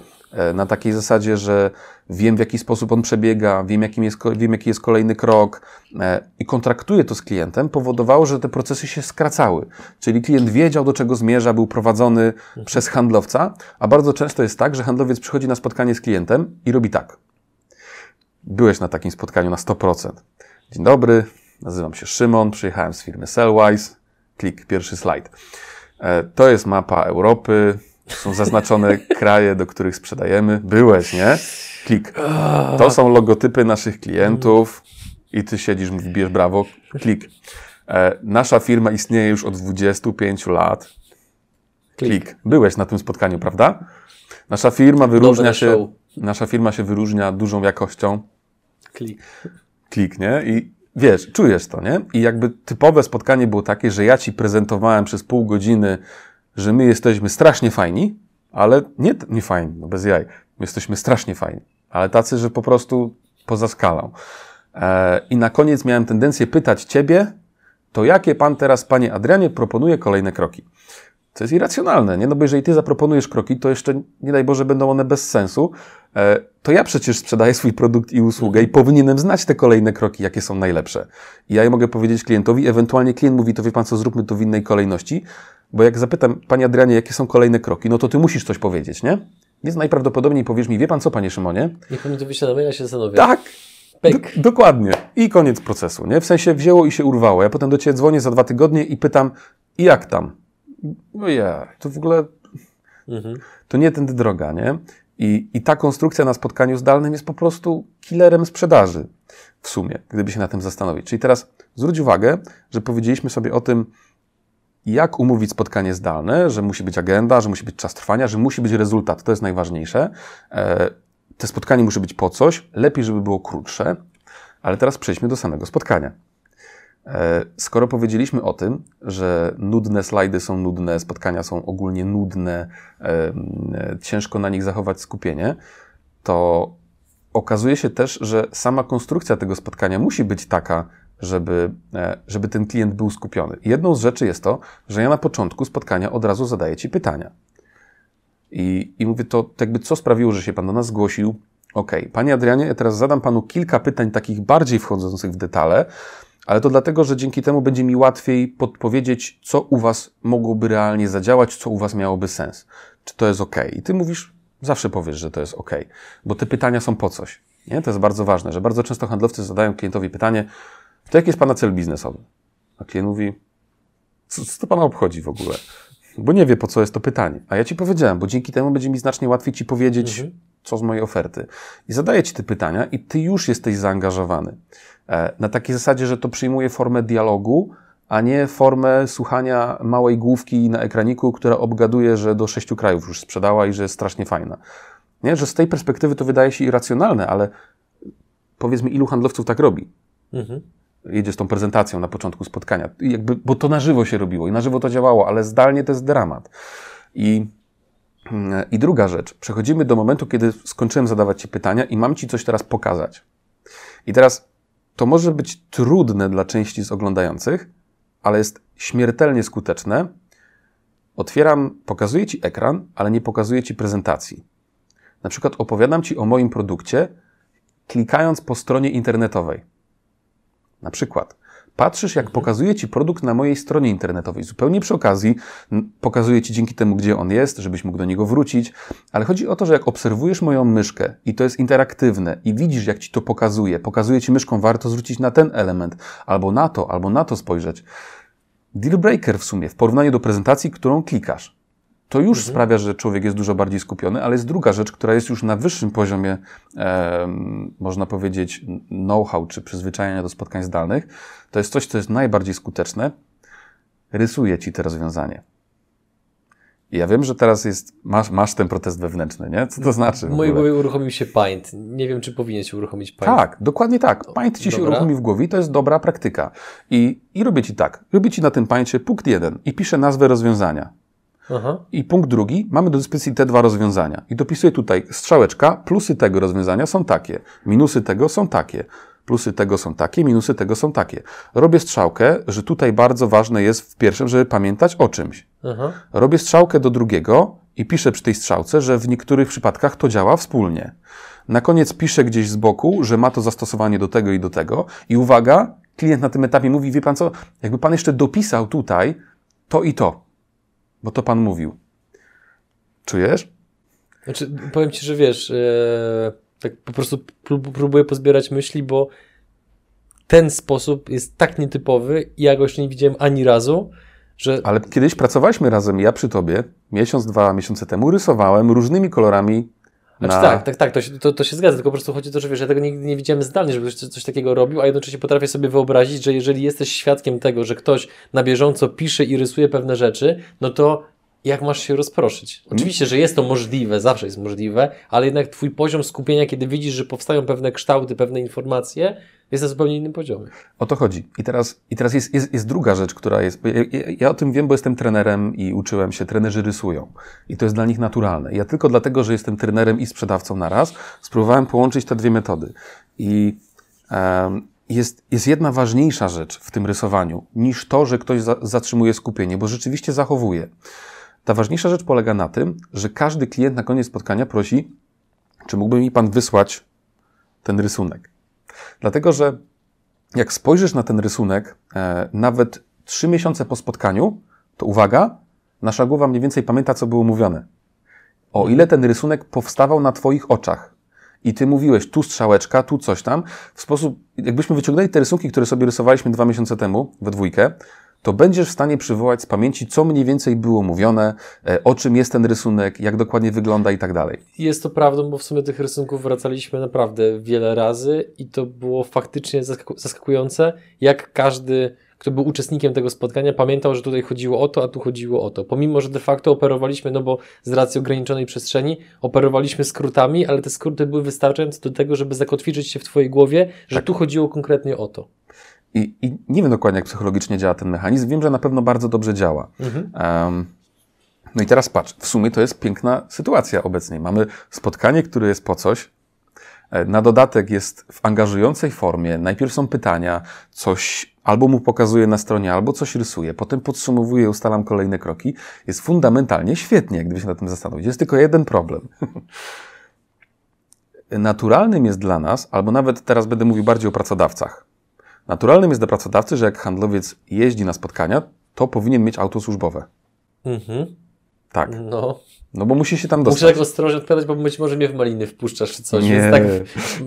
na takiej zasadzie, że wiem w jaki sposób on przebiega, wiem, jakim jest, wiem jaki jest kolejny krok e, i kontraktuję to z klientem, powodowało, że te procesy się skracały. Czyli klient wiedział, do czego zmierza, był prowadzony mhm. przez handlowca, a bardzo często jest tak, że handlowiec przychodzi na spotkanie z klientem i robi tak. Byłeś na takim spotkaniu na 100%. Dzień dobry, nazywam się Szymon, przyjechałem z firmy Sellwise. Klik, pierwszy slajd. E, to jest mapa Europy, są zaznaczone kraje, do których sprzedajemy. Byłeś, nie? Klik. To są logotypy naszych klientów i ty siedzisz, wbierz brawo, klik. E, nasza firma istnieje już od 25 lat. Klik. Byłeś na tym spotkaniu, prawda? Nasza firma wyróżnia się, nasza firma się wyróżnia dużą jakością, Klik. klik, nie? I wiesz, czujesz to, nie? I jakby typowe spotkanie było takie, że ja ci prezentowałem przez pół godziny, że my jesteśmy strasznie fajni, ale nie, nie fajni, no bez jaj. My jesteśmy strasznie fajni, ale tacy, że po prostu poza skalą. E, I na koniec miałem tendencję pytać ciebie, to jakie pan teraz, panie Adrianie, proponuje kolejne kroki? To jest irracjonalne, nie? No bo jeżeli ty zaproponujesz kroki, to jeszcze, nie daj Boże, będą one bez sensu. E, to ja przecież sprzedaję swój produkt i usługę i powinienem znać te kolejne kroki, jakie są najlepsze. I ja je mogę powiedzieć klientowi, ewentualnie klient mówi, to wie pan co, zróbmy to w innej kolejności, bo jak zapytam, panie Adrianie, jakie są kolejne kroki, no to ty musisz coś powiedzieć, nie? Więc najprawdopodobniej powiesz mi, wie pan co, panie Szymonie? Niech pan mi to maila, się zastanowię. Tak, Pyk. do, dokładnie. I koniec procesu, nie? W sensie wzięło i się urwało. Ja potem do ciebie dzwonię za dwa tygodnie i pytam, i jak tam? No ja, to w ogóle Mhm. to nie tędy droga, nie? I, I ta konstrukcja na spotkaniu zdalnym jest po prostu killerem sprzedaży w sumie, gdyby się na tym zastanowić. Czyli teraz zwróć uwagę, że powiedzieliśmy sobie o tym, jak umówić spotkanie zdalne, że musi być agenda, że musi być czas trwania, że musi być rezultat. To jest najważniejsze. E, te spotkanie musi być po coś, lepiej, żeby było krótsze, ale teraz przejdźmy do samego spotkania. E, Skoro powiedzieliśmy o tym, że nudne slajdy są nudne, spotkania są ogólnie nudne, ciężko na nich zachować skupienie, to okazuje się też, że sama konstrukcja tego spotkania musi być taka, żeby, e, żeby ten klient był skupiony. Jedną z rzeczy jest to, że ja na początku spotkania od razu zadaję Ci pytania. I, I mówię to, jakby co sprawiło, że się Pan do nas zgłosił. Okej, Panie Adrianie, ja teraz zadam Panu kilka pytań takich bardziej wchodzących w detale, ale to dlatego, że dzięki temu będzie mi łatwiej podpowiedzieć, co u Was mogłoby realnie zadziałać, co u Was miałoby sens. Czy to jest ok? I Ty mówisz, zawsze powiesz, że to jest ok, bo te pytania są po coś. Nie? To jest bardzo ważne, że bardzo często handlowcy zadają klientowi pytanie, to jaki jest Pana cel biznesowy? A klient mówi, co, co to Pana obchodzi w ogóle? Bo nie wie, po co jest to pytanie. A ja Ci powiedziałem, bo dzięki temu będzie mi znacznie łatwiej Ci powiedzieć, Mhm. co z mojej oferty. I zadaję Ci te pytania i Ty już jesteś zaangażowany. E, Na takiej zasadzie, że to przyjmuje formę dialogu, a nie formę słuchania małej główki na ekraniku, która obgaduje, że do sześciu krajów już sprzedała i że jest strasznie fajna. Nie, że z tej perspektywy to wydaje się irracjonalne, ale powiedzmy, ilu handlowców tak robi? Mhm. Jedzie z tą prezentacją na początku spotkania. I Jakby, bo to na żywo się robiło i na żywo to działało, ale zdalnie to jest dramat. I, mm, I druga rzecz. Przechodzimy do momentu, kiedy skończyłem zadawać Ci pytania i mam Ci coś teraz pokazać. I teraz to może być trudne dla części z oglądających, ale jest śmiertelnie skuteczne. Otwieram, pokazuję Ci ekran, ale nie pokazuję Ci prezentacji. Na przykład opowiadam Ci o moim produkcie, klikając po stronie internetowej. Na przykład, patrzysz, jak pokazuje Ci produkt na mojej stronie internetowej. Zupełnie przy okazji m, pokazuję Ci dzięki temu, gdzie on jest, żebyś mógł do niego wrócić. Ale chodzi o to, że jak obserwujesz moją myszkę i to jest interaktywne i widzisz, jak Ci to pokazuje, pokazuje Ci myszką, warto zwrócić na ten element, albo na to, albo na to spojrzeć. Deal breaker w sumie, w porównaniu do prezentacji, którą klikasz. To już sprawia, że człowiek jest dużo bardziej skupiony, ale jest druga rzecz, która jest już na wyższym poziomie, em, można powiedzieć, know-how czy przyzwyczajenia do spotkań zdalnych. To jest coś, co jest najbardziej skuteczne. Rysuje ci to rozwiązanie. I ja wiem, że teraz jest, masz, masz ten protest wewnętrzny, nie? Co to znaczy? W mojej głowie uruchomił się Paint. Nie wiem, czy powinien się uruchomić Paint. Tak, dokładnie tak. Paint ci się Dobra. uruchomi w głowie i to jest dobra praktyka. I, I robię ci tak. Robię ci na tym paincie punkt jeden i piszę nazwę rozwiązania. Aha. I punkt drugi, mamy do dyspozycji te dwa rozwiązania. I dopisuję tutaj strzałeczka, plusy tego rozwiązania są takie, minusy tego są takie, plusy tego są takie, minusy tego są takie. Robię strzałkę, że tutaj bardzo ważne jest w pierwszym, żeby pamiętać o czymś. Aha. Robię strzałkę do drugiego i piszę przy tej strzałce, że w niektórych przypadkach to działa wspólnie. Na koniec piszę gdzieś z boku, że ma to zastosowanie do tego i do tego. I uwaga, klient na tym etapie mówi, wie pan co, jakby pan jeszcze dopisał tutaj to i to, bo to pan mówił. Czujesz? Znaczy, powiem Ci, że wiesz, e, tak po prostu prób, próbuję pozbierać myśli, bo ten sposób jest tak nietypowy i ja go jeszcze nie widziałem ani razu, że Ale kiedyś pracowaliśmy razem, ja przy tobie, miesiąc, dwa miesiące temu, rysowałem różnymi kolorami Znaczy na... tak, tak, tak, to się, to, to się zgadza, tylko po prostu chodzi o to, że wiesz, ja tego nigdy nie widziałem zdalnie, żeby ktoś coś, coś takiego robił, a jednocześnie potrafię sobie wyobrazić, że jeżeli jesteś świadkiem tego, że ktoś na bieżąco pisze i rysuje pewne rzeczy, no to jak masz się rozproszyć. Oczywiście, że jest to możliwe, zawsze jest możliwe, ale jednak twój poziom skupienia, kiedy widzisz, że powstają pewne kształty, pewne informacje, jest na zupełnie innym poziomie. O to chodzi. I teraz, i teraz jest, jest, jest druga rzecz, która jest. Ja, ja, o tym wiem, bo jestem trenerem i uczyłem się. Trenerzy rysują. I to jest dla nich naturalne. Ja tylko dlatego, że jestem trenerem i sprzedawcą na raz, spróbowałem połączyć te dwie metody. I um, jest, jest jedna ważniejsza rzecz w tym rysowaniu niż to, że ktoś za, zatrzymuje skupienie, bo rzeczywiście zachowuje. Ta ważniejsza rzecz polega na tym, że każdy klient na koniec spotkania prosi, czy mógłby mi pan wysłać ten rysunek. Dlatego, że jak spojrzysz na ten rysunek, e, nawet trzy miesiące po spotkaniu, to uwaga, nasza głowa mniej więcej pamięta, co było mówione. O ile ten rysunek powstawał na Twoich oczach. I Ty mówiłeś tu strzałeczka, tu coś tam, w sposób, jakbyśmy wyciągnęli te rysunki, które sobie rysowaliśmy dwa miesiące temu we dwójkę, to będziesz w stanie przywołać z pamięci, co mniej więcej było mówione, e, o czym jest ten rysunek, jak dokładnie wygląda i tak dalej. Jest to prawdą, bo w sumie tych rysunków wracaliśmy naprawdę wiele razy i to było faktycznie zaskakujące, jak każdy, kto był uczestnikiem tego spotkania, pamiętał, że tutaj chodziło o to, a tu chodziło o to. Pomimo, że de facto operowaliśmy, no bo z racji ograniczonej przestrzeni, operowaliśmy skrótami, ale te skróty były wystarczające do tego, żeby zakotwiczyć się w Twojej głowie, że tak. tu chodziło konkretnie o to. I, I, nie wiem dokładnie, jak psychologicznie działa ten mechanizm. Wiem, że na pewno bardzo dobrze działa. Mhm. Um, no i teraz patrz, w sumie to jest piękna sytuacja obecnie. Mamy spotkanie, które jest po coś. E, na dodatek jest w angażującej formie. Najpierw są pytania, coś albo mu pokazuję na stronie, albo coś rysuję, potem podsumowuję, ustalam kolejne kroki. Jest fundamentalnie świetnie, gdyby się na tym zastanowić. Jest tylko jeden problem. (laughs) Naturalnym jest dla nas, albo nawet teraz będę mówił bardziej o pracodawcach Naturalnym jest dla pracodawcy, że jak handlowiec jeździ na spotkania, to powinien mieć auto służbowe. Mhm. Tak. No. No bo musi się tam dostać. Muszę tak ostrożnie odpowiadać, bo być może mnie w maliny wpuszczasz czy coś. Nie, tak...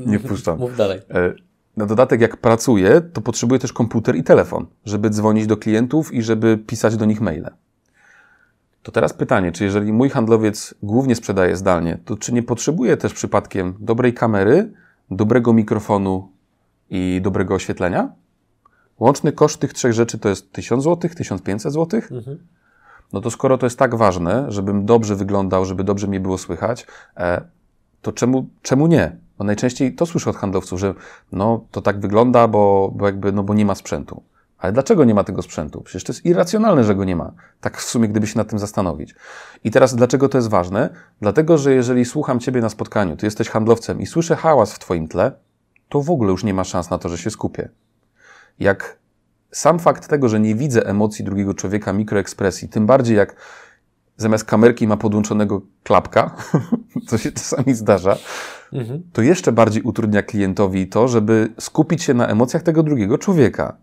nie wpuszczam. Mów dalej. E, na dodatek, jak pracuję, to potrzebuję też komputer i telefon, żeby dzwonić do klientów i żeby pisać do nich maile. To teraz pytanie, czy jeżeli mój handlowiec głównie sprzedaje zdalnie, to czy nie potrzebuje też przypadkiem dobrej kamery, dobrego mikrofonu i dobrego oświetlenia. Łączny koszt tych trzech rzeczy to jest 1000 zł, 1500 zł. Mhm. No to skoro to jest tak ważne, żebym dobrze wyglądał, żeby dobrze mnie było słychać, e, to czemu, czemu nie? Bo najczęściej to słyszę od handlowców, że no to tak wygląda, bo, bo jakby, no bo nie ma sprzętu. Ale dlaczego nie ma tego sprzętu? Przecież to jest irracjonalne, że go nie ma. Tak w sumie, gdyby się nad tym zastanowić. I teraz dlaczego to jest ważne? Dlatego, że jeżeli słucham Ciebie na spotkaniu, Ty jesteś handlowcem i słyszę hałas w Twoim tle, to w ogóle już nie ma szans na to, że się skupię. Jak sam fakt tego, że nie widzę emocji drugiego człowieka, mikroekspresji, tym bardziej jak zamiast kamerki ma podłączonego klapka, (laughs) co się czasami zdarza, mhm. to jeszcze bardziej utrudnia klientowi to, żeby skupić się na emocjach tego drugiego człowieka.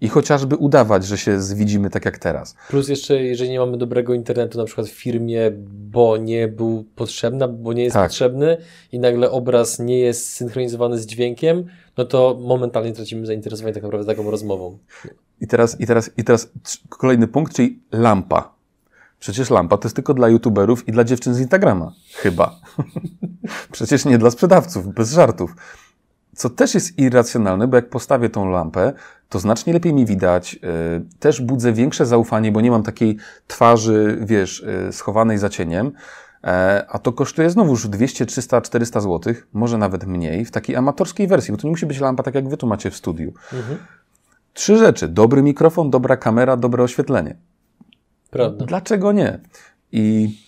I chociażby udawać, że się zwidzimy tak jak teraz. Plus jeszcze, jeżeli nie mamy dobrego internetu na przykład w firmie, bo nie był potrzebny, bo nie jest tak. potrzebny i nagle obraz nie jest synchronizowany z dźwiękiem, no to momentalnie tracimy zainteresowanie tak naprawdę taką rozmową. I teraz, i teraz, i teraz kolejny punkt, czyli lampa. Przecież lampa to jest tylko dla youtuberów i dla dziewczyn z Instagrama. Chyba. (laughs) Przecież nie dla sprzedawców, bez żartów. Co też jest irracjonalne, bo jak postawię tą lampę, to znacznie lepiej mi widać. Y, też budzę większe zaufanie, bo nie mam takiej twarzy, wiesz, y, schowanej za cieniem. E, a to kosztuje znowuż 200, 300, 400 zł, może nawet mniej, w takiej amatorskiej wersji, bo to nie musi być lampa tak jak wy tu macie w studiu. Mhm. Trzy rzeczy. Dobry mikrofon, dobra kamera, dobre oświetlenie. Prawda. Dlaczego nie? I,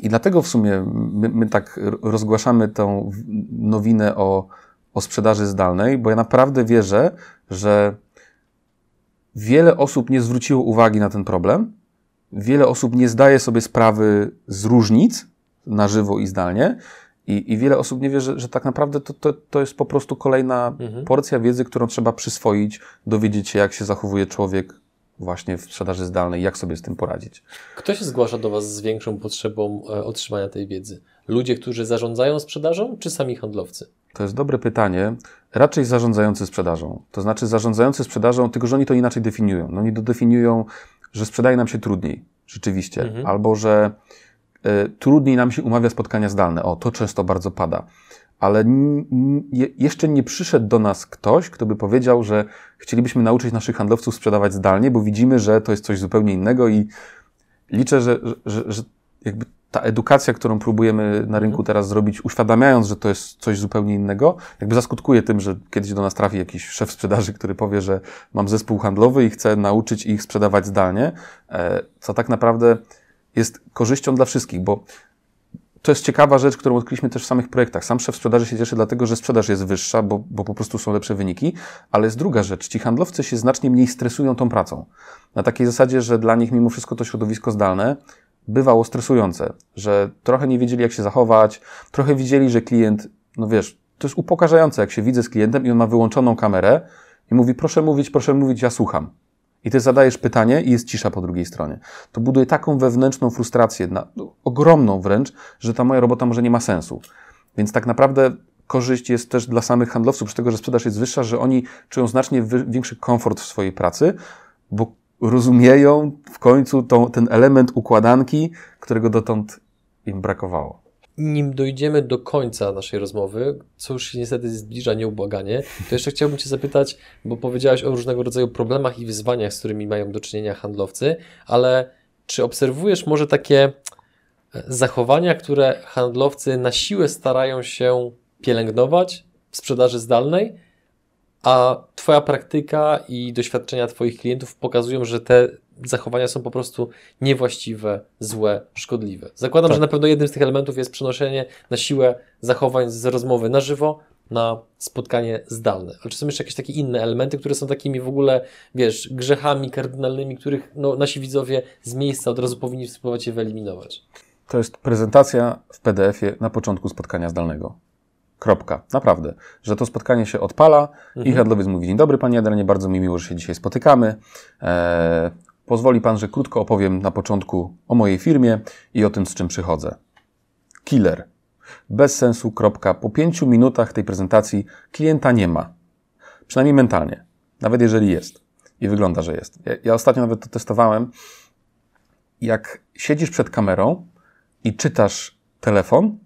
i dlatego w sumie my, my tak rozgłaszamy tą nowinę o, o sprzedaży zdalnej, bo ja naprawdę wierzę, że wiele osób nie zwróciło uwagi na ten problem, wiele osób nie zdaje sobie sprawy z różnic na żywo i zdalnie. I, i wiele osób nie wie, że, że tak naprawdę to, to, to jest po prostu kolejna mhm. porcja wiedzy, którą trzeba przyswoić, dowiedzieć się, jak się zachowuje człowiek właśnie w sprzedaży zdalnej, jak sobie z tym poradzić. Kto się zgłasza do Was z większą potrzebą e, otrzymania tej wiedzy? Ludzie, którzy zarządzają sprzedażą, czy sami handlowcy? To jest dobre pytanie. Raczej zarządzający sprzedażą. To znaczy zarządzający sprzedażą, tylko że oni to inaczej definiują. No oni to definiują, że sprzedaje nam się trudniej, rzeczywiście. Mhm. Albo, że y, trudniej nam się umawia spotkania zdalne. O, to często bardzo pada. Ale jeszcze nie przyszedł do nas ktoś, kto by powiedział, że chcielibyśmy nauczyć naszych handlowców sprzedawać zdalnie, bo widzimy, że to jest coś zupełnie innego i liczę, że, że, że jakby ta edukacja, którą próbujemy na rynku teraz zrobić, uświadamiając, że to jest coś zupełnie innego, jakby zaskutkuje tym, że kiedyś do nas trafi jakiś szef sprzedaży, który powie, że mam zespół handlowy i chcę nauczyć ich sprzedawać zdalnie, e, co tak naprawdę jest korzyścią dla wszystkich, bo to jest ciekawa rzecz, którą odkryliśmy też w samych projektach. Sam szef sprzedaży się cieszy dlatego, że sprzedaż jest wyższa, bo, bo po prostu są lepsze wyniki, ale jest druga rzecz. Ci handlowcy się znacznie mniej stresują tą pracą. Na takiej zasadzie, że dla nich mimo wszystko to środowisko zdalne bywało stresujące, że trochę nie wiedzieli, jak się zachować, trochę widzieli, że klient, no wiesz, to jest upokarzające, jak się widzę z klientem i on ma wyłączoną kamerę i mówi, proszę mówić, proszę mówić, ja słucham. I ty zadajesz pytanie i jest cisza po drugiej stronie. To buduje taką wewnętrzną frustrację, na, ogromną wręcz, że ta moja robota może nie ma sensu. Więc tak naprawdę korzyść jest też dla samych handlowców, przy tego, że sprzedaż jest wyższa, że oni czują znacznie większy komfort w swojej pracy, bo rozumieją w końcu tą, ten element układanki, którego dotąd im brakowało. Nim dojdziemy do końca naszej rozmowy, co już się niestety zbliża nieubłaganie, to jeszcze chciałbym Cię zapytać, bo powiedziałeś o różnego rodzaju problemach i wyzwaniach, z którymi mają do czynienia handlowcy, ale czy obserwujesz może takie e, zachowania, które handlowcy na siłę starają się pielęgnować w sprzedaży zdalnej, a Twoja praktyka i doświadczenia Twoich klientów pokazują, że te zachowania są po prostu niewłaściwe, złe, szkodliwe. Zakładam, tak. że na pewno jednym z tych elementów jest przenoszenie na siłę zachowań z rozmowy na żywo na spotkanie zdalne. Ale czy są jeszcze jakieś takie inne elementy, które są takimi w ogóle, wiesz, grzechami kardynalnymi, których no, nasi widzowie z miejsca od razu powinni spróbować je wyeliminować? To jest prezentacja w PDF-ie na początku spotkania zdalnego. Kropka. Naprawdę. Że to spotkanie się odpala mhm. i handlowiec mówi, dzień dobry Panie Adrianie, bardzo mi miło, że się dzisiaj spotykamy. Eee, pozwoli Pan, że krótko opowiem na początku o mojej firmie i o tym, z czym przychodzę. Killer. Bez sensu, kropka. Po pięciu minutach tej prezentacji klienta nie ma. Przynajmniej mentalnie. Nawet jeżeli jest. I wygląda, że jest. Ja, ja ostatnio nawet to testowałem. Jak siedzisz przed kamerą i czytasz telefon,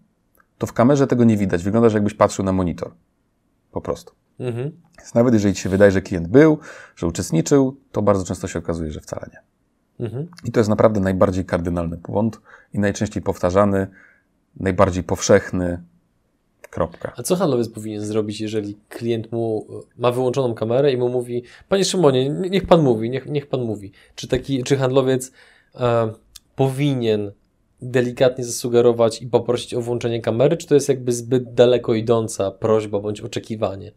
to w kamerze tego nie widać. Wygląda, że jakbyś patrzył na monitor. Po prostu. Mhm. Więc nawet jeżeli ci się wydaje, że klient był, że uczestniczył, to bardzo często się okazuje, że wcale nie. Mhm. I to jest naprawdę najbardziej kardynalny błąd i najczęściej powtarzany, najbardziej powszechny. Kropka. A co handlowiec powinien zrobić, jeżeli klient mu ma wyłączoną kamerę i mu mówi, panie Szymonie, niech pan mówi, niech, niech pan mówi. Czy taki, czy handlowiec e, powinien delikatnie zasugerować i poprosić o włączenie kamery, czy to jest jakby zbyt daleko idąca prośba bądź oczekiwanie?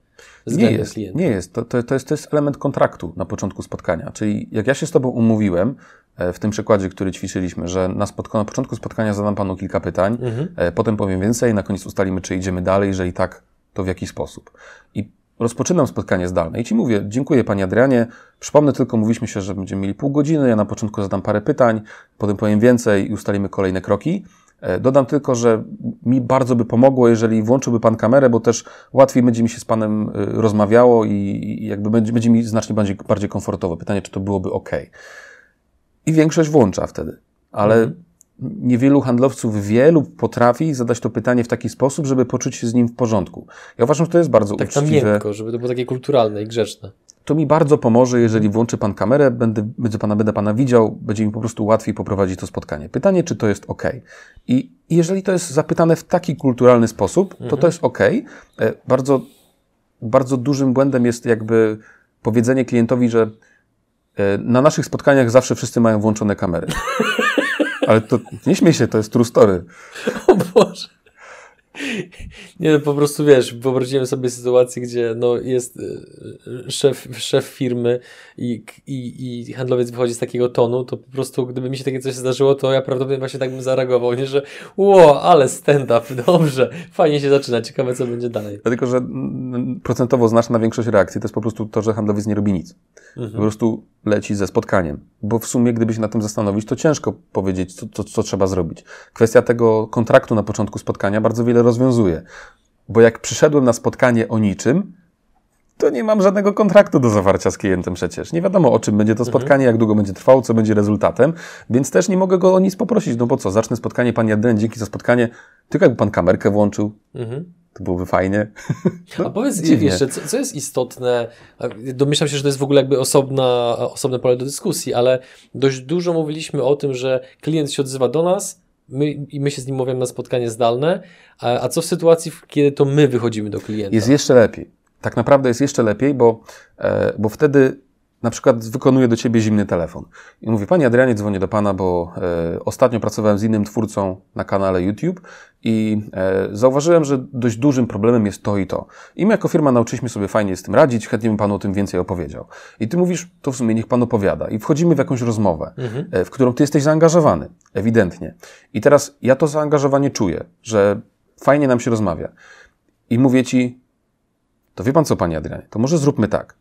Nie jest, klienta? nie jest. To, to, to, jest. to jest element kontraktu na początku spotkania. Czyli jak ja się z Tobą umówiłem, e, w tym przykładzie, który ćwiczyliśmy, że na, spotka- na początku spotkania zadam Panu kilka pytań, mhm. E, potem powiem więcej, na koniec ustalimy, czy idziemy dalej, jeżeli tak, to w jaki sposób. I rozpoczynam spotkanie zdalne i Ci mówię, dziękuję Panie Adrianie, przypomnę tylko, mówiliśmy się, że będziemy mieli pół godziny, ja na początku zadam parę pytań, potem powiem więcej i ustalimy kolejne kroki. E, dodam tylko, że mi bardzo by pomogło, jeżeli włączyłby Pan kamerę, bo też łatwiej będzie mi się z Panem e, rozmawiało i jakby będzie, będzie mi znacznie bardziej, bardziej komfortowo. Pytanie, czy to byłoby ok. I większość włącza wtedy, ale mhm niewielu handlowców wie lub potrafi zadać to pytanie w taki sposób, żeby poczuć się z nim w porządku. Ja uważam, że to jest bardzo tak uczciwe. Tak miękko, żeby to było takie kulturalne i grzeczne. To mi bardzo pomoże, jeżeli włączy Pan kamerę, będę, będę, pana, będę Pana widział, będzie mi po prostu łatwiej poprowadzić to spotkanie. Pytanie, czy to jest ok. I jeżeli to jest zapytane w taki kulturalny sposób, to mhm. to jest ok. E, bardzo, bardzo dużym błędem jest jakby powiedzenie klientowi, że e, na naszych spotkaniach zawsze wszyscy mają włączone kamery. (laughs) Ale to nie śmiej się, to jest true story. O Boże. Nie, no po prostu wiesz, wyobraziłem sobie sytuację, gdzie no, jest y, szef, szef firmy i, i, i handlowiec wychodzi z takiego tonu, to po prostu gdyby mi się takie coś zdarzyło, to ja prawdopodobnie właśnie tak bym zareagował, nie, że ło, ale stand-up, (laughs) dobrze, fajnie się zaczyna, ciekawe co będzie dalej. Dlatego, że procentowo znaczna większość reakcji to jest po prostu to, że handlowiec nie robi nic. Mhm. Po prostu leci ze spotkaniem. Bo w sumie, gdyby się na tym zastanowić, to ciężko powiedzieć, co, co, co trzeba zrobić. Kwestia tego kontraktu na początku spotkania bardzo wiele rozwiązuje. Bo jak przyszedłem na spotkanie o niczym, to nie mam żadnego kontraktu do zawarcia z klientem przecież. Nie wiadomo, o czym będzie to mhm. spotkanie, jak długo będzie trwało, co będzie rezultatem, więc też nie mogę go o nic poprosić. No bo co, zacznę spotkanie, panie Jaden, dzięki za spotkanie, tylko jakby pan kamerkę włączył. Mhm. to byłoby fajnie. No, (laughs) A powiedz dziwnie. jeszcze, co, co, jest istotne, domyślam się, że to jest w ogóle jakby osobna, osobne pole do dyskusji, ale dość dużo mówiliśmy o tym, że klient się odzywa do nas, my, my się z nim mówimy na spotkanie zdalne, a, a co w sytuacji, kiedy to my wychodzimy do klienta? Jest jeszcze lepiej. Tak naprawdę jest jeszcze lepiej, bo, e, bo wtedy na przykład wykonuje do ciebie zimny telefon i mówi, panie Adrianie, dzwonię do pana, bo e, ostatnio pracowałem z innym twórcą na kanale YouTube i e, zauważyłem, że dość dużym problemem jest to i to. I my jako firma nauczyliśmy sobie fajnie z tym radzić, chętnie bym panu o tym więcej opowiedział. I ty mówisz, to w sumie niech pan opowiada. I wchodzimy w jakąś rozmowę, mhm. e, w którą ty jesteś zaangażowany, ewidentnie. I teraz ja to zaangażowanie czuję, że fajnie nam się rozmawia. I mówię ci, to wie pan co, panie Adrianie, to może zróbmy tak.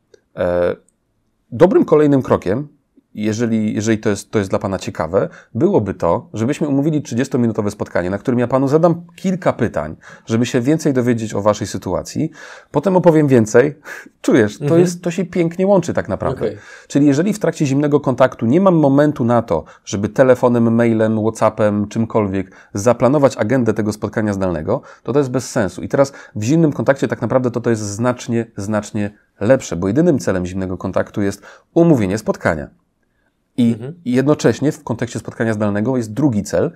Dobrym kolejnym krokiem, jeżeli, jeżeli to, jest, to jest dla Pana ciekawe, byłoby to, żebyśmy umówili 30-minutowe spotkanie, na którym ja Panu zadam kilka pytań, żeby się więcej dowiedzieć o Waszej sytuacji. Potem opowiem więcej. (laughs) Czujesz, to, mhm. jest, to się pięknie łączy tak naprawdę. Okay. Czyli jeżeli w trakcie zimnego kontaktu nie mam momentu na to, żeby telefonem, mailem, Whatsappem, czymkolwiek zaplanować agendę tego spotkania zdalnego, to to jest bez sensu. I teraz w zimnym kontakcie tak naprawdę to, to jest znacznie, znacznie lepsze, bo jedynym celem zimnego kontaktu jest umówienie spotkania. I mhm. jednocześnie w kontekście spotkania zdalnego jest drugi cel.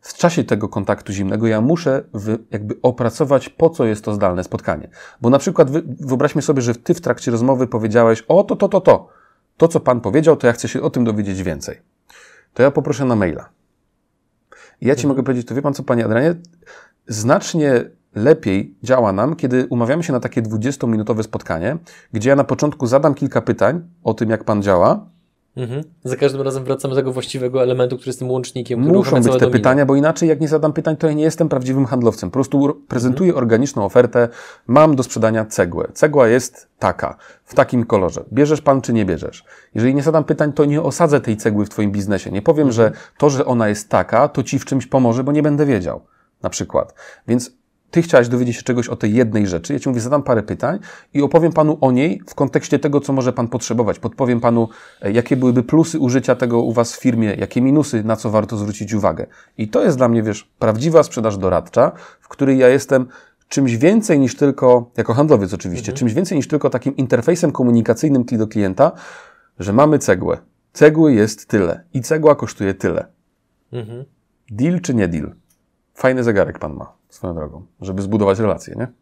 W czasie tego kontaktu zimnego ja muszę jakby opracować, po co jest to zdalne spotkanie. Bo na przykład wyobraźmy sobie, że ty w trakcie rozmowy powiedziałeś, o to, to, to, to. To, co pan powiedział, to ja chcę się o tym dowiedzieć więcej. To ja poproszę na maila. I ja ci mhm. mogę powiedzieć, to wie pan co, panie Adrianie, znacznie lepiej działa nam, kiedy umawiamy się na takie 20-minutowe spotkanie, gdzie ja na początku zadam kilka pytań o tym, jak Pan działa. Mhm. Za każdym razem wracamy do tego właściwego elementu, który jest tym łącznikiem. Muszą być te domino. pytania, bo inaczej jak nie zadam pytań, to ja nie jestem prawdziwym handlowcem. Po prostu prezentuję mhm. organiczną ofertę, mam do sprzedania cegłę. Cegła jest taka, w takim kolorze. Bierzesz Pan czy nie bierzesz? Jeżeli nie zadam pytań, to nie osadzę tej cegły w Twoim biznesie. Nie powiem, mhm. że to, że ona jest taka, to Ci w czymś pomoże, bo nie będę wiedział. Na przykład. Więc ty chciałeś dowiedzieć się czegoś o tej jednej rzeczy, ja ci mówię, zadam parę pytań i opowiem panu o niej w kontekście tego, co może pan potrzebować. Podpowiem panu, e, jakie byłyby plusy użycia tego u was w firmie, jakie minusy, na co warto zwrócić uwagę. I to jest dla mnie, wiesz, prawdziwa sprzedaż doradcza, w której ja jestem czymś więcej niż tylko, jako handlowiec oczywiście, mhm. czymś więcej niż tylko takim interfejsem komunikacyjnym do klienta, że mamy cegłę. Cegły jest tyle i cegła kosztuje tyle. Mhm. Deal czy nie deal? Fajny zegarek pan ma, swoją drogą, żeby zbudować relacje, nie? (laughs)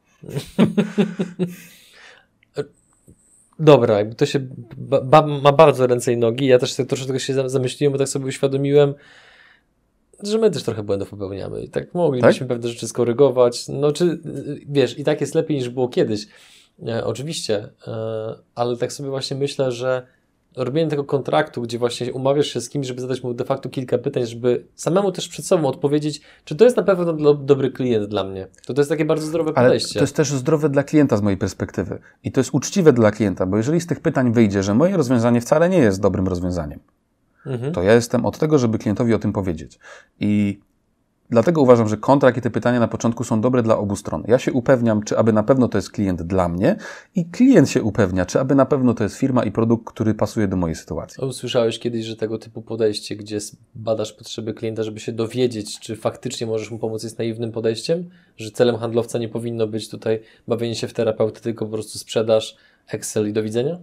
Dobra, to się ba, ma bardzo ręce i nogi. Ja też troszeczkę się zamyśliłem, bo tak sobie uświadomiłem, że my też trochę błędów popełniamy. I tak moglibyśmy tak? pewne rzeczy skorygować. No czy, wiesz, i tak jest lepiej niż było kiedyś. E, oczywiście, e, ale tak sobie właśnie myślę, że robienie tego kontraktu, gdzie właśnie umawiasz się z kimś, żeby zadać mu de facto kilka pytań, żeby samemu też przed sobą odpowiedzieć, czy to jest na pewno do, dobry klient dla mnie. To, to jest takie bardzo zdrowe podejście. Ale to jest też zdrowe dla klienta z mojej perspektywy. I to jest uczciwe dla klienta, bo jeżeli z tych pytań wyjdzie, że moje rozwiązanie wcale nie jest dobrym rozwiązaniem, mhm. to ja jestem od tego, żeby klientowi o tym powiedzieć. I Dlatego uważam, że kontrakt i te pytania na początku są dobre dla obu stron. Ja się upewniam, czy aby na pewno to jest klient dla mnie i klient się upewnia, czy aby na pewno to jest firma i produkt, który pasuje do mojej sytuacji. Usłyszałeś kiedyś, że tego typu podejście, gdzie badasz potrzeby klienta, żeby się dowiedzieć, czy faktycznie możesz mu pomóc, jest naiwnym podejściem? Że celem handlowca nie powinno być tutaj bawienie się w terapeutę, tylko po prostu sprzedaż, Excel i do widzenia?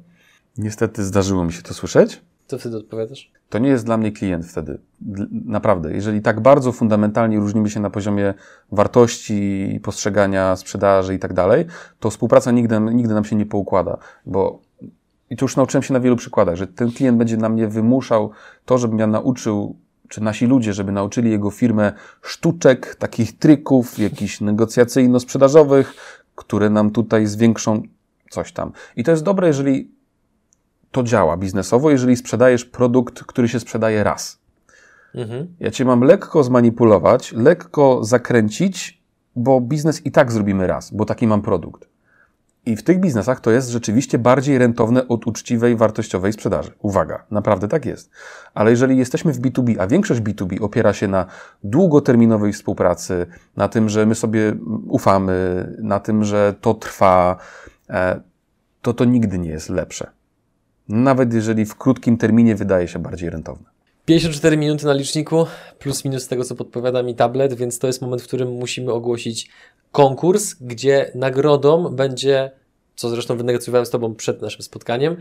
Niestety zdarzyło mi się to słyszeć. Co wtedy odpowiadasz? To nie jest dla mnie klient wtedy. Naprawdę. Jeżeli tak bardzo fundamentalnie różnimy się na poziomie wartości, postrzegania, sprzedaży i tak dalej, to współpraca nigdy, nigdy nam się nie poukłada, bo i tu już nauczyłem się na wielu przykładach, że ten klient będzie na mnie wymuszał to, żebym ja nauczył, czy nasi ludzie, żeby nauczyli jego firmę sztuczek, takich trików, jakichś negocjacyjno-sprzedażowych, które nam tutaj zwiększą coś tam. I to jest dobre, jeżeli to działa biznesowo, jeżeli sprzedajesz produkt, który się sprzedaje raz. Mhm. Ja cię mam lekko zmanipulować, lekko zakręcić, bo biznes i tak zrobimy raz, bo taki mam produkt. I w tych biznesach to jest rzeczywiście bardziej rentowne od uczciwej, wartościowej sprzedaży. Uwaga, naprawdę tak jest. Ale jeżeli jesteśmy w B2B, a większość B2B opiera się na długoterminowej współpracy, na tym, że my sobie ufamy, na tym, że to trwa, e, to to nigdy nie jest lepsze nawet jeżeli w krótkim terminie wydaje się bardziej rentowne. 54 minuty na liczniku, plus minus tego, co podpowiada mi tablet, więc to jest moment, w którym musimy ogłosić konkurs, gdzie nagrodą będzie, co zresztą wynegocjowałem z Tobą przed naszym spotkaniem,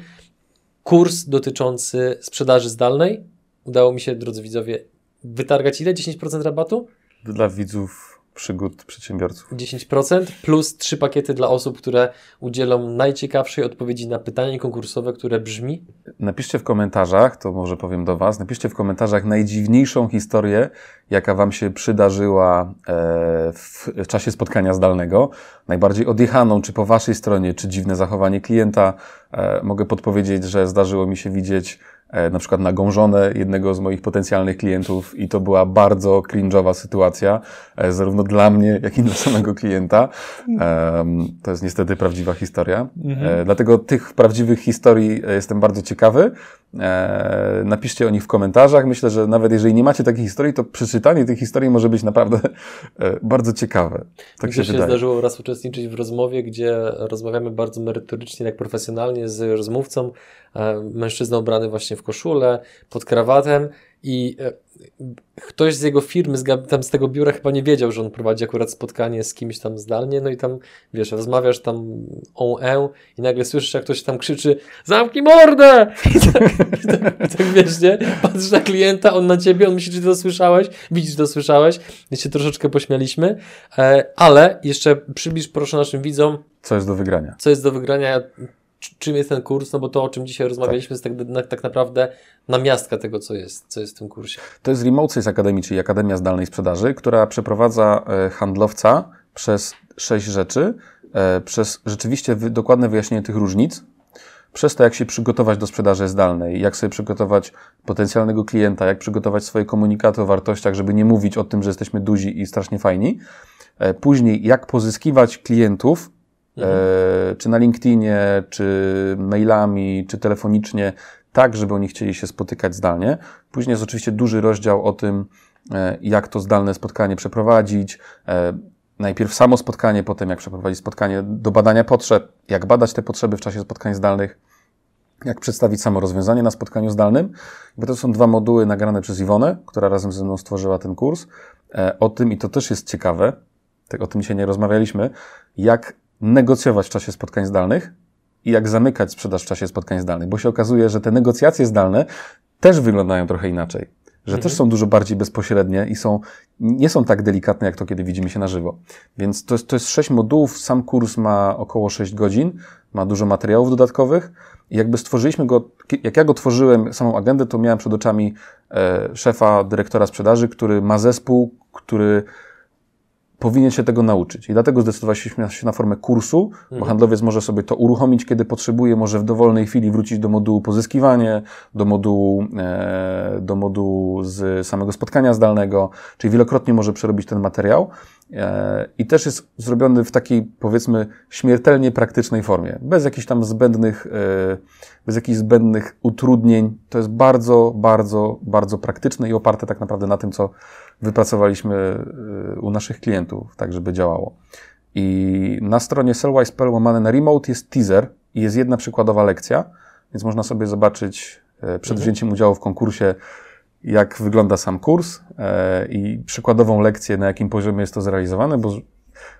kurs dotyczący sprzedaży zdalnej. Udało mi się, drodzy widzowie, wytargać ile? 10% rabatu? Dla widzów przygód przedsiębiorców. 10% plus trzy pakiety dla osób, które udzielą najciekawszej odpowiedzi na pytanie konkursowe, które brzmi. Napiszcie w komentarzach, to może powiem do Was, napiszcie w komentarzach najdziwniejszą historię, jaka Wam się przydarzyła e, w czasie spotkania zdalnego. Najbardziej odjechaną, czy po Waszej stronie, czy dziwne zachowanie klienta. E, mogę podpowiedzieć, że zdarzyło mi się widzieć na przykład nagą żonę jednego z moich potencjalnych klientów i to była bardzo cringe'owa sytuacja, e, zarówno dla mnie, jak i dla samego klienta. To jest niestety prawdziwa historia. Mhm. E, dlatego tych prawdziwych historii jestem bardzo ciekawy. Napiszcie o nich w komentarzach. Myślę, że nawet jeżeli nie macie takiej historii, to przeczytanie tych historii może być naprawdę bardzo ciekawe. Tak się, się zdarzyło raz uczestniczyć w rozmowie, gdzie rozmawiamy bardzo merytorycznie, jak profesjonalnie z rozmówcą, mężczyzna ubrany właśnie w koszulę, pod krawatem i e, ktoś z jego firmy, tam z tego biura chyba nie wiedział, że on prowadzi akurat spotkanie z kimś tam zdalnie, no i tam, wiesz, rozmawiasz tam on e i nagle słyszysz, jak ktoś tam krzyczy zamknij mordę! (laughs) I tak, i tak, i tak wiesz, nie? Patrzysz na klienta, on na ciebie, on myśli, czy to słyszałeś, widzisz, to słyszałeś, my się troszeczkę pośmialiśmy, e, ale jeszcze przybliż proszę naszym widzom, co jest do wygrania. Co jest do wygrania czym jest ten kurs, no bo to, o czym dzisiaj rozmawialiśmy, tak. jest tak, tak naprawdę namiastka tego, co jest, co jest w tym kursie. To jest Remote Sales Academy, czyli Akademia Zdalnej Sprzedaży, która przeprowadza e, handlowca przez sześć rzeczy, e, przez rzeczywiście dokładne wyjaśnienie tych różnic, przez to, jak się przygotować do sprzedaży zdalnej, jak sobie przygotować potencjalnego klienta, jak przygotować swoje komunikaty o wartościach, żeby nie mówić o tym, że jesteśmy duzi i strasznie fajni. E, później, jak pozyskiwać klientów Mhm. E, czy na LinkedInie, czy mailami, czy telefonicznie, tak, żeby oni chcieli się spotykać zdalnie. Później jest oczywiście duży rozdział o tym, e, jak to zdalne spotkanie przeprowadzić. E, najpierw samo spotkanie, potem jak przeprowadzić spotkanie do badania potrzeb, jak badać te potrzeby w czasie spotkań zdalnych, jak przedstawić samo rozwiązanie na spotkaniu zdalnym. Bo to są dwa moduły nagrane przez Iwonę, która razem ze mną stworzyła ten kurs. O tym, i to też jest ciekawe, tak o tym dzisiaj nie rozmawialiśmy, jak negocjować w czasie spotkań zdalnych i jak zamykać sprzedaż w czasie spotkań zdalnych, bo się okazuje, że te negocjacje zdalne też wyglądają trochę inaczej. Że mhm. też są dużo bardziej bezpośrednie i są, nie są tak delikatne, jak to, kiedy widzimy się na żywo. Więc to jest, to jest sześć modułów, sam kurs ma około 6 godzin, ma dużo materiałów dodatkowych. I jakby stworzyliśmy go, jak ja go tworzyłem, samą agendę, to miałem przed oczami e, szefa, dyrektora sprzedaży, który ma zespół, który powinien się tego nauczyć. I dlatego zdecydowaliśmy się na formę kursu, mhm. bo handlowiec może sobie to uruchomić, kiedy potrzebuje, może w dowolnej chwili wrócić do modułu pozyskiwanie, do modułu, e, do modułu z samego spotkania zdalnego, czyli wielokrotnie może przerobić ten materiał. E, I też jest zrobiony w takiej, powiedzmy, śmiertelnie praktycznej formie, bez jakichś tam zbędnych, e, bez jakichś zbędnych utrudnień. To jest bardzo, bardzo, bardzo praktyczne i oparte tak naprawdę na tym, co wypracowaliśmy e, u naszych klientów, tak żeby działało. I na stronie sellwise.pl łamane na remote jest teaser i jest jedna przykładowa lekcja, więc można sobie zobaczyć przed mhm. wzięciem udziału w konkursie, jak wygląda sam kurs e, i przykładową lekcję, na jakim poziomie jest to zrealizowane, bo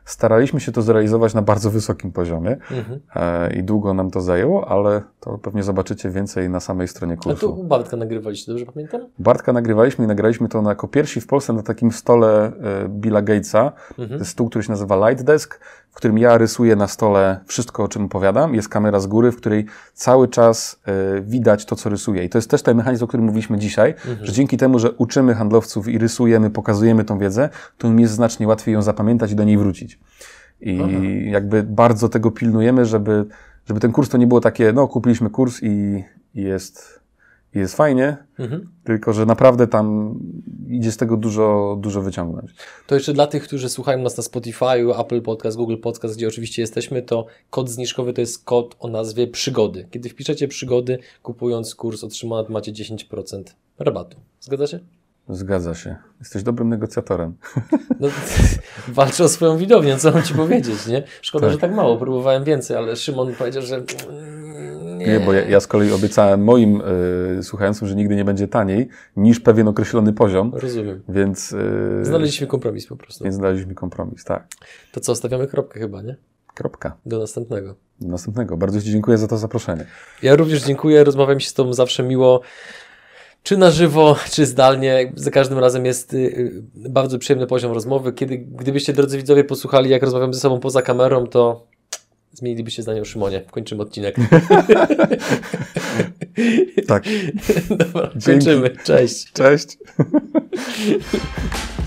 staraliśmy się to zrealizować na bardzo wysokim poziomie mhm. E, i długo nam to zajęło, ale to pewnie zobaczycie więcej na samej stronie kursu. A tu Bartka nagrywaliście, dobrze pamiętam? Bartka nagrywaliśmy i nagraliśmy to jako pierwsi w Polsce na takim stole e, Billa Gatesa. Mhm. Stół, który się nazywa Light Desk w którym ja rysuję na stole wszystko, o czym opowiadam. Jest kamera z góry, w której cały czas y, widać to, co rysuję. I to jest też ten mechanizm, o którym mówiliśmy dzisiaj, mhm. że dzięki temu, że uczymy handlowców i rysujemy, pokazujemy tą wiedzę, to im jest znacznie łatwiej ją zapamiętać i do niej wrócić. I Aha. jakby bardzo tego pilnujemy, żeby, żeby ten kurs to nie było takie, no kupiliśmy kurs i, i jest i jest fajnie, mhm. tylko że naprawdę tam idzie z tego dużo, dużo wyciągnąć. To jeszcze dla tych, którzy słuchają nas na Spotify, Apple Podcast, Google Podcast, gdzie oczywiście jesteśmy, to kod zniżkowy to jest kod o nazwie przygody. Kiedy wpiszecie przygody, kupując kurs otrzymany macie 10% rabatu. Zgadza się? Zgadza się. Jesteś dobrym negocjatorem. (laughs) No, (laughs) walczę o swoją widownię, co mam Ci powiedzieć, nie? Szkoda, tak. że tak mało, próbowałem więcej, ale Szymon powiedział, że Nie. Nie, bo ja, ja z kolei obiecałem moim y, słuchającym, że nigdy nie będzie taniej niż pewien określony poziom, Rozumiem. więc, y, Znaleźliśmy kompromis po prostu. więc znaleźliśmy kompromis, tak. To co, stawiamy kropkę chyba, nie? Kropka. Do następnego. Do następnego. Bardzo Ci dziękuję za to zaproszenie. Ja również dziękuję, rozmawiam się z Tobą zawsze miło. Czy na żywo, czy zdalnie. Za każdym razem jest y, y, bardzo przyjemny poziom rozmowy. Kiedy, gdybyście, drodzy widzowie, posłuchali, jak rozmawiam ze sobą poza kamerą, to zmienilibyście zdanie o Szymonie. Kończymy odcinek. Tak. (laughs) Dobra, Dzięki. kończymy. Cześć. Cześć. (laughs)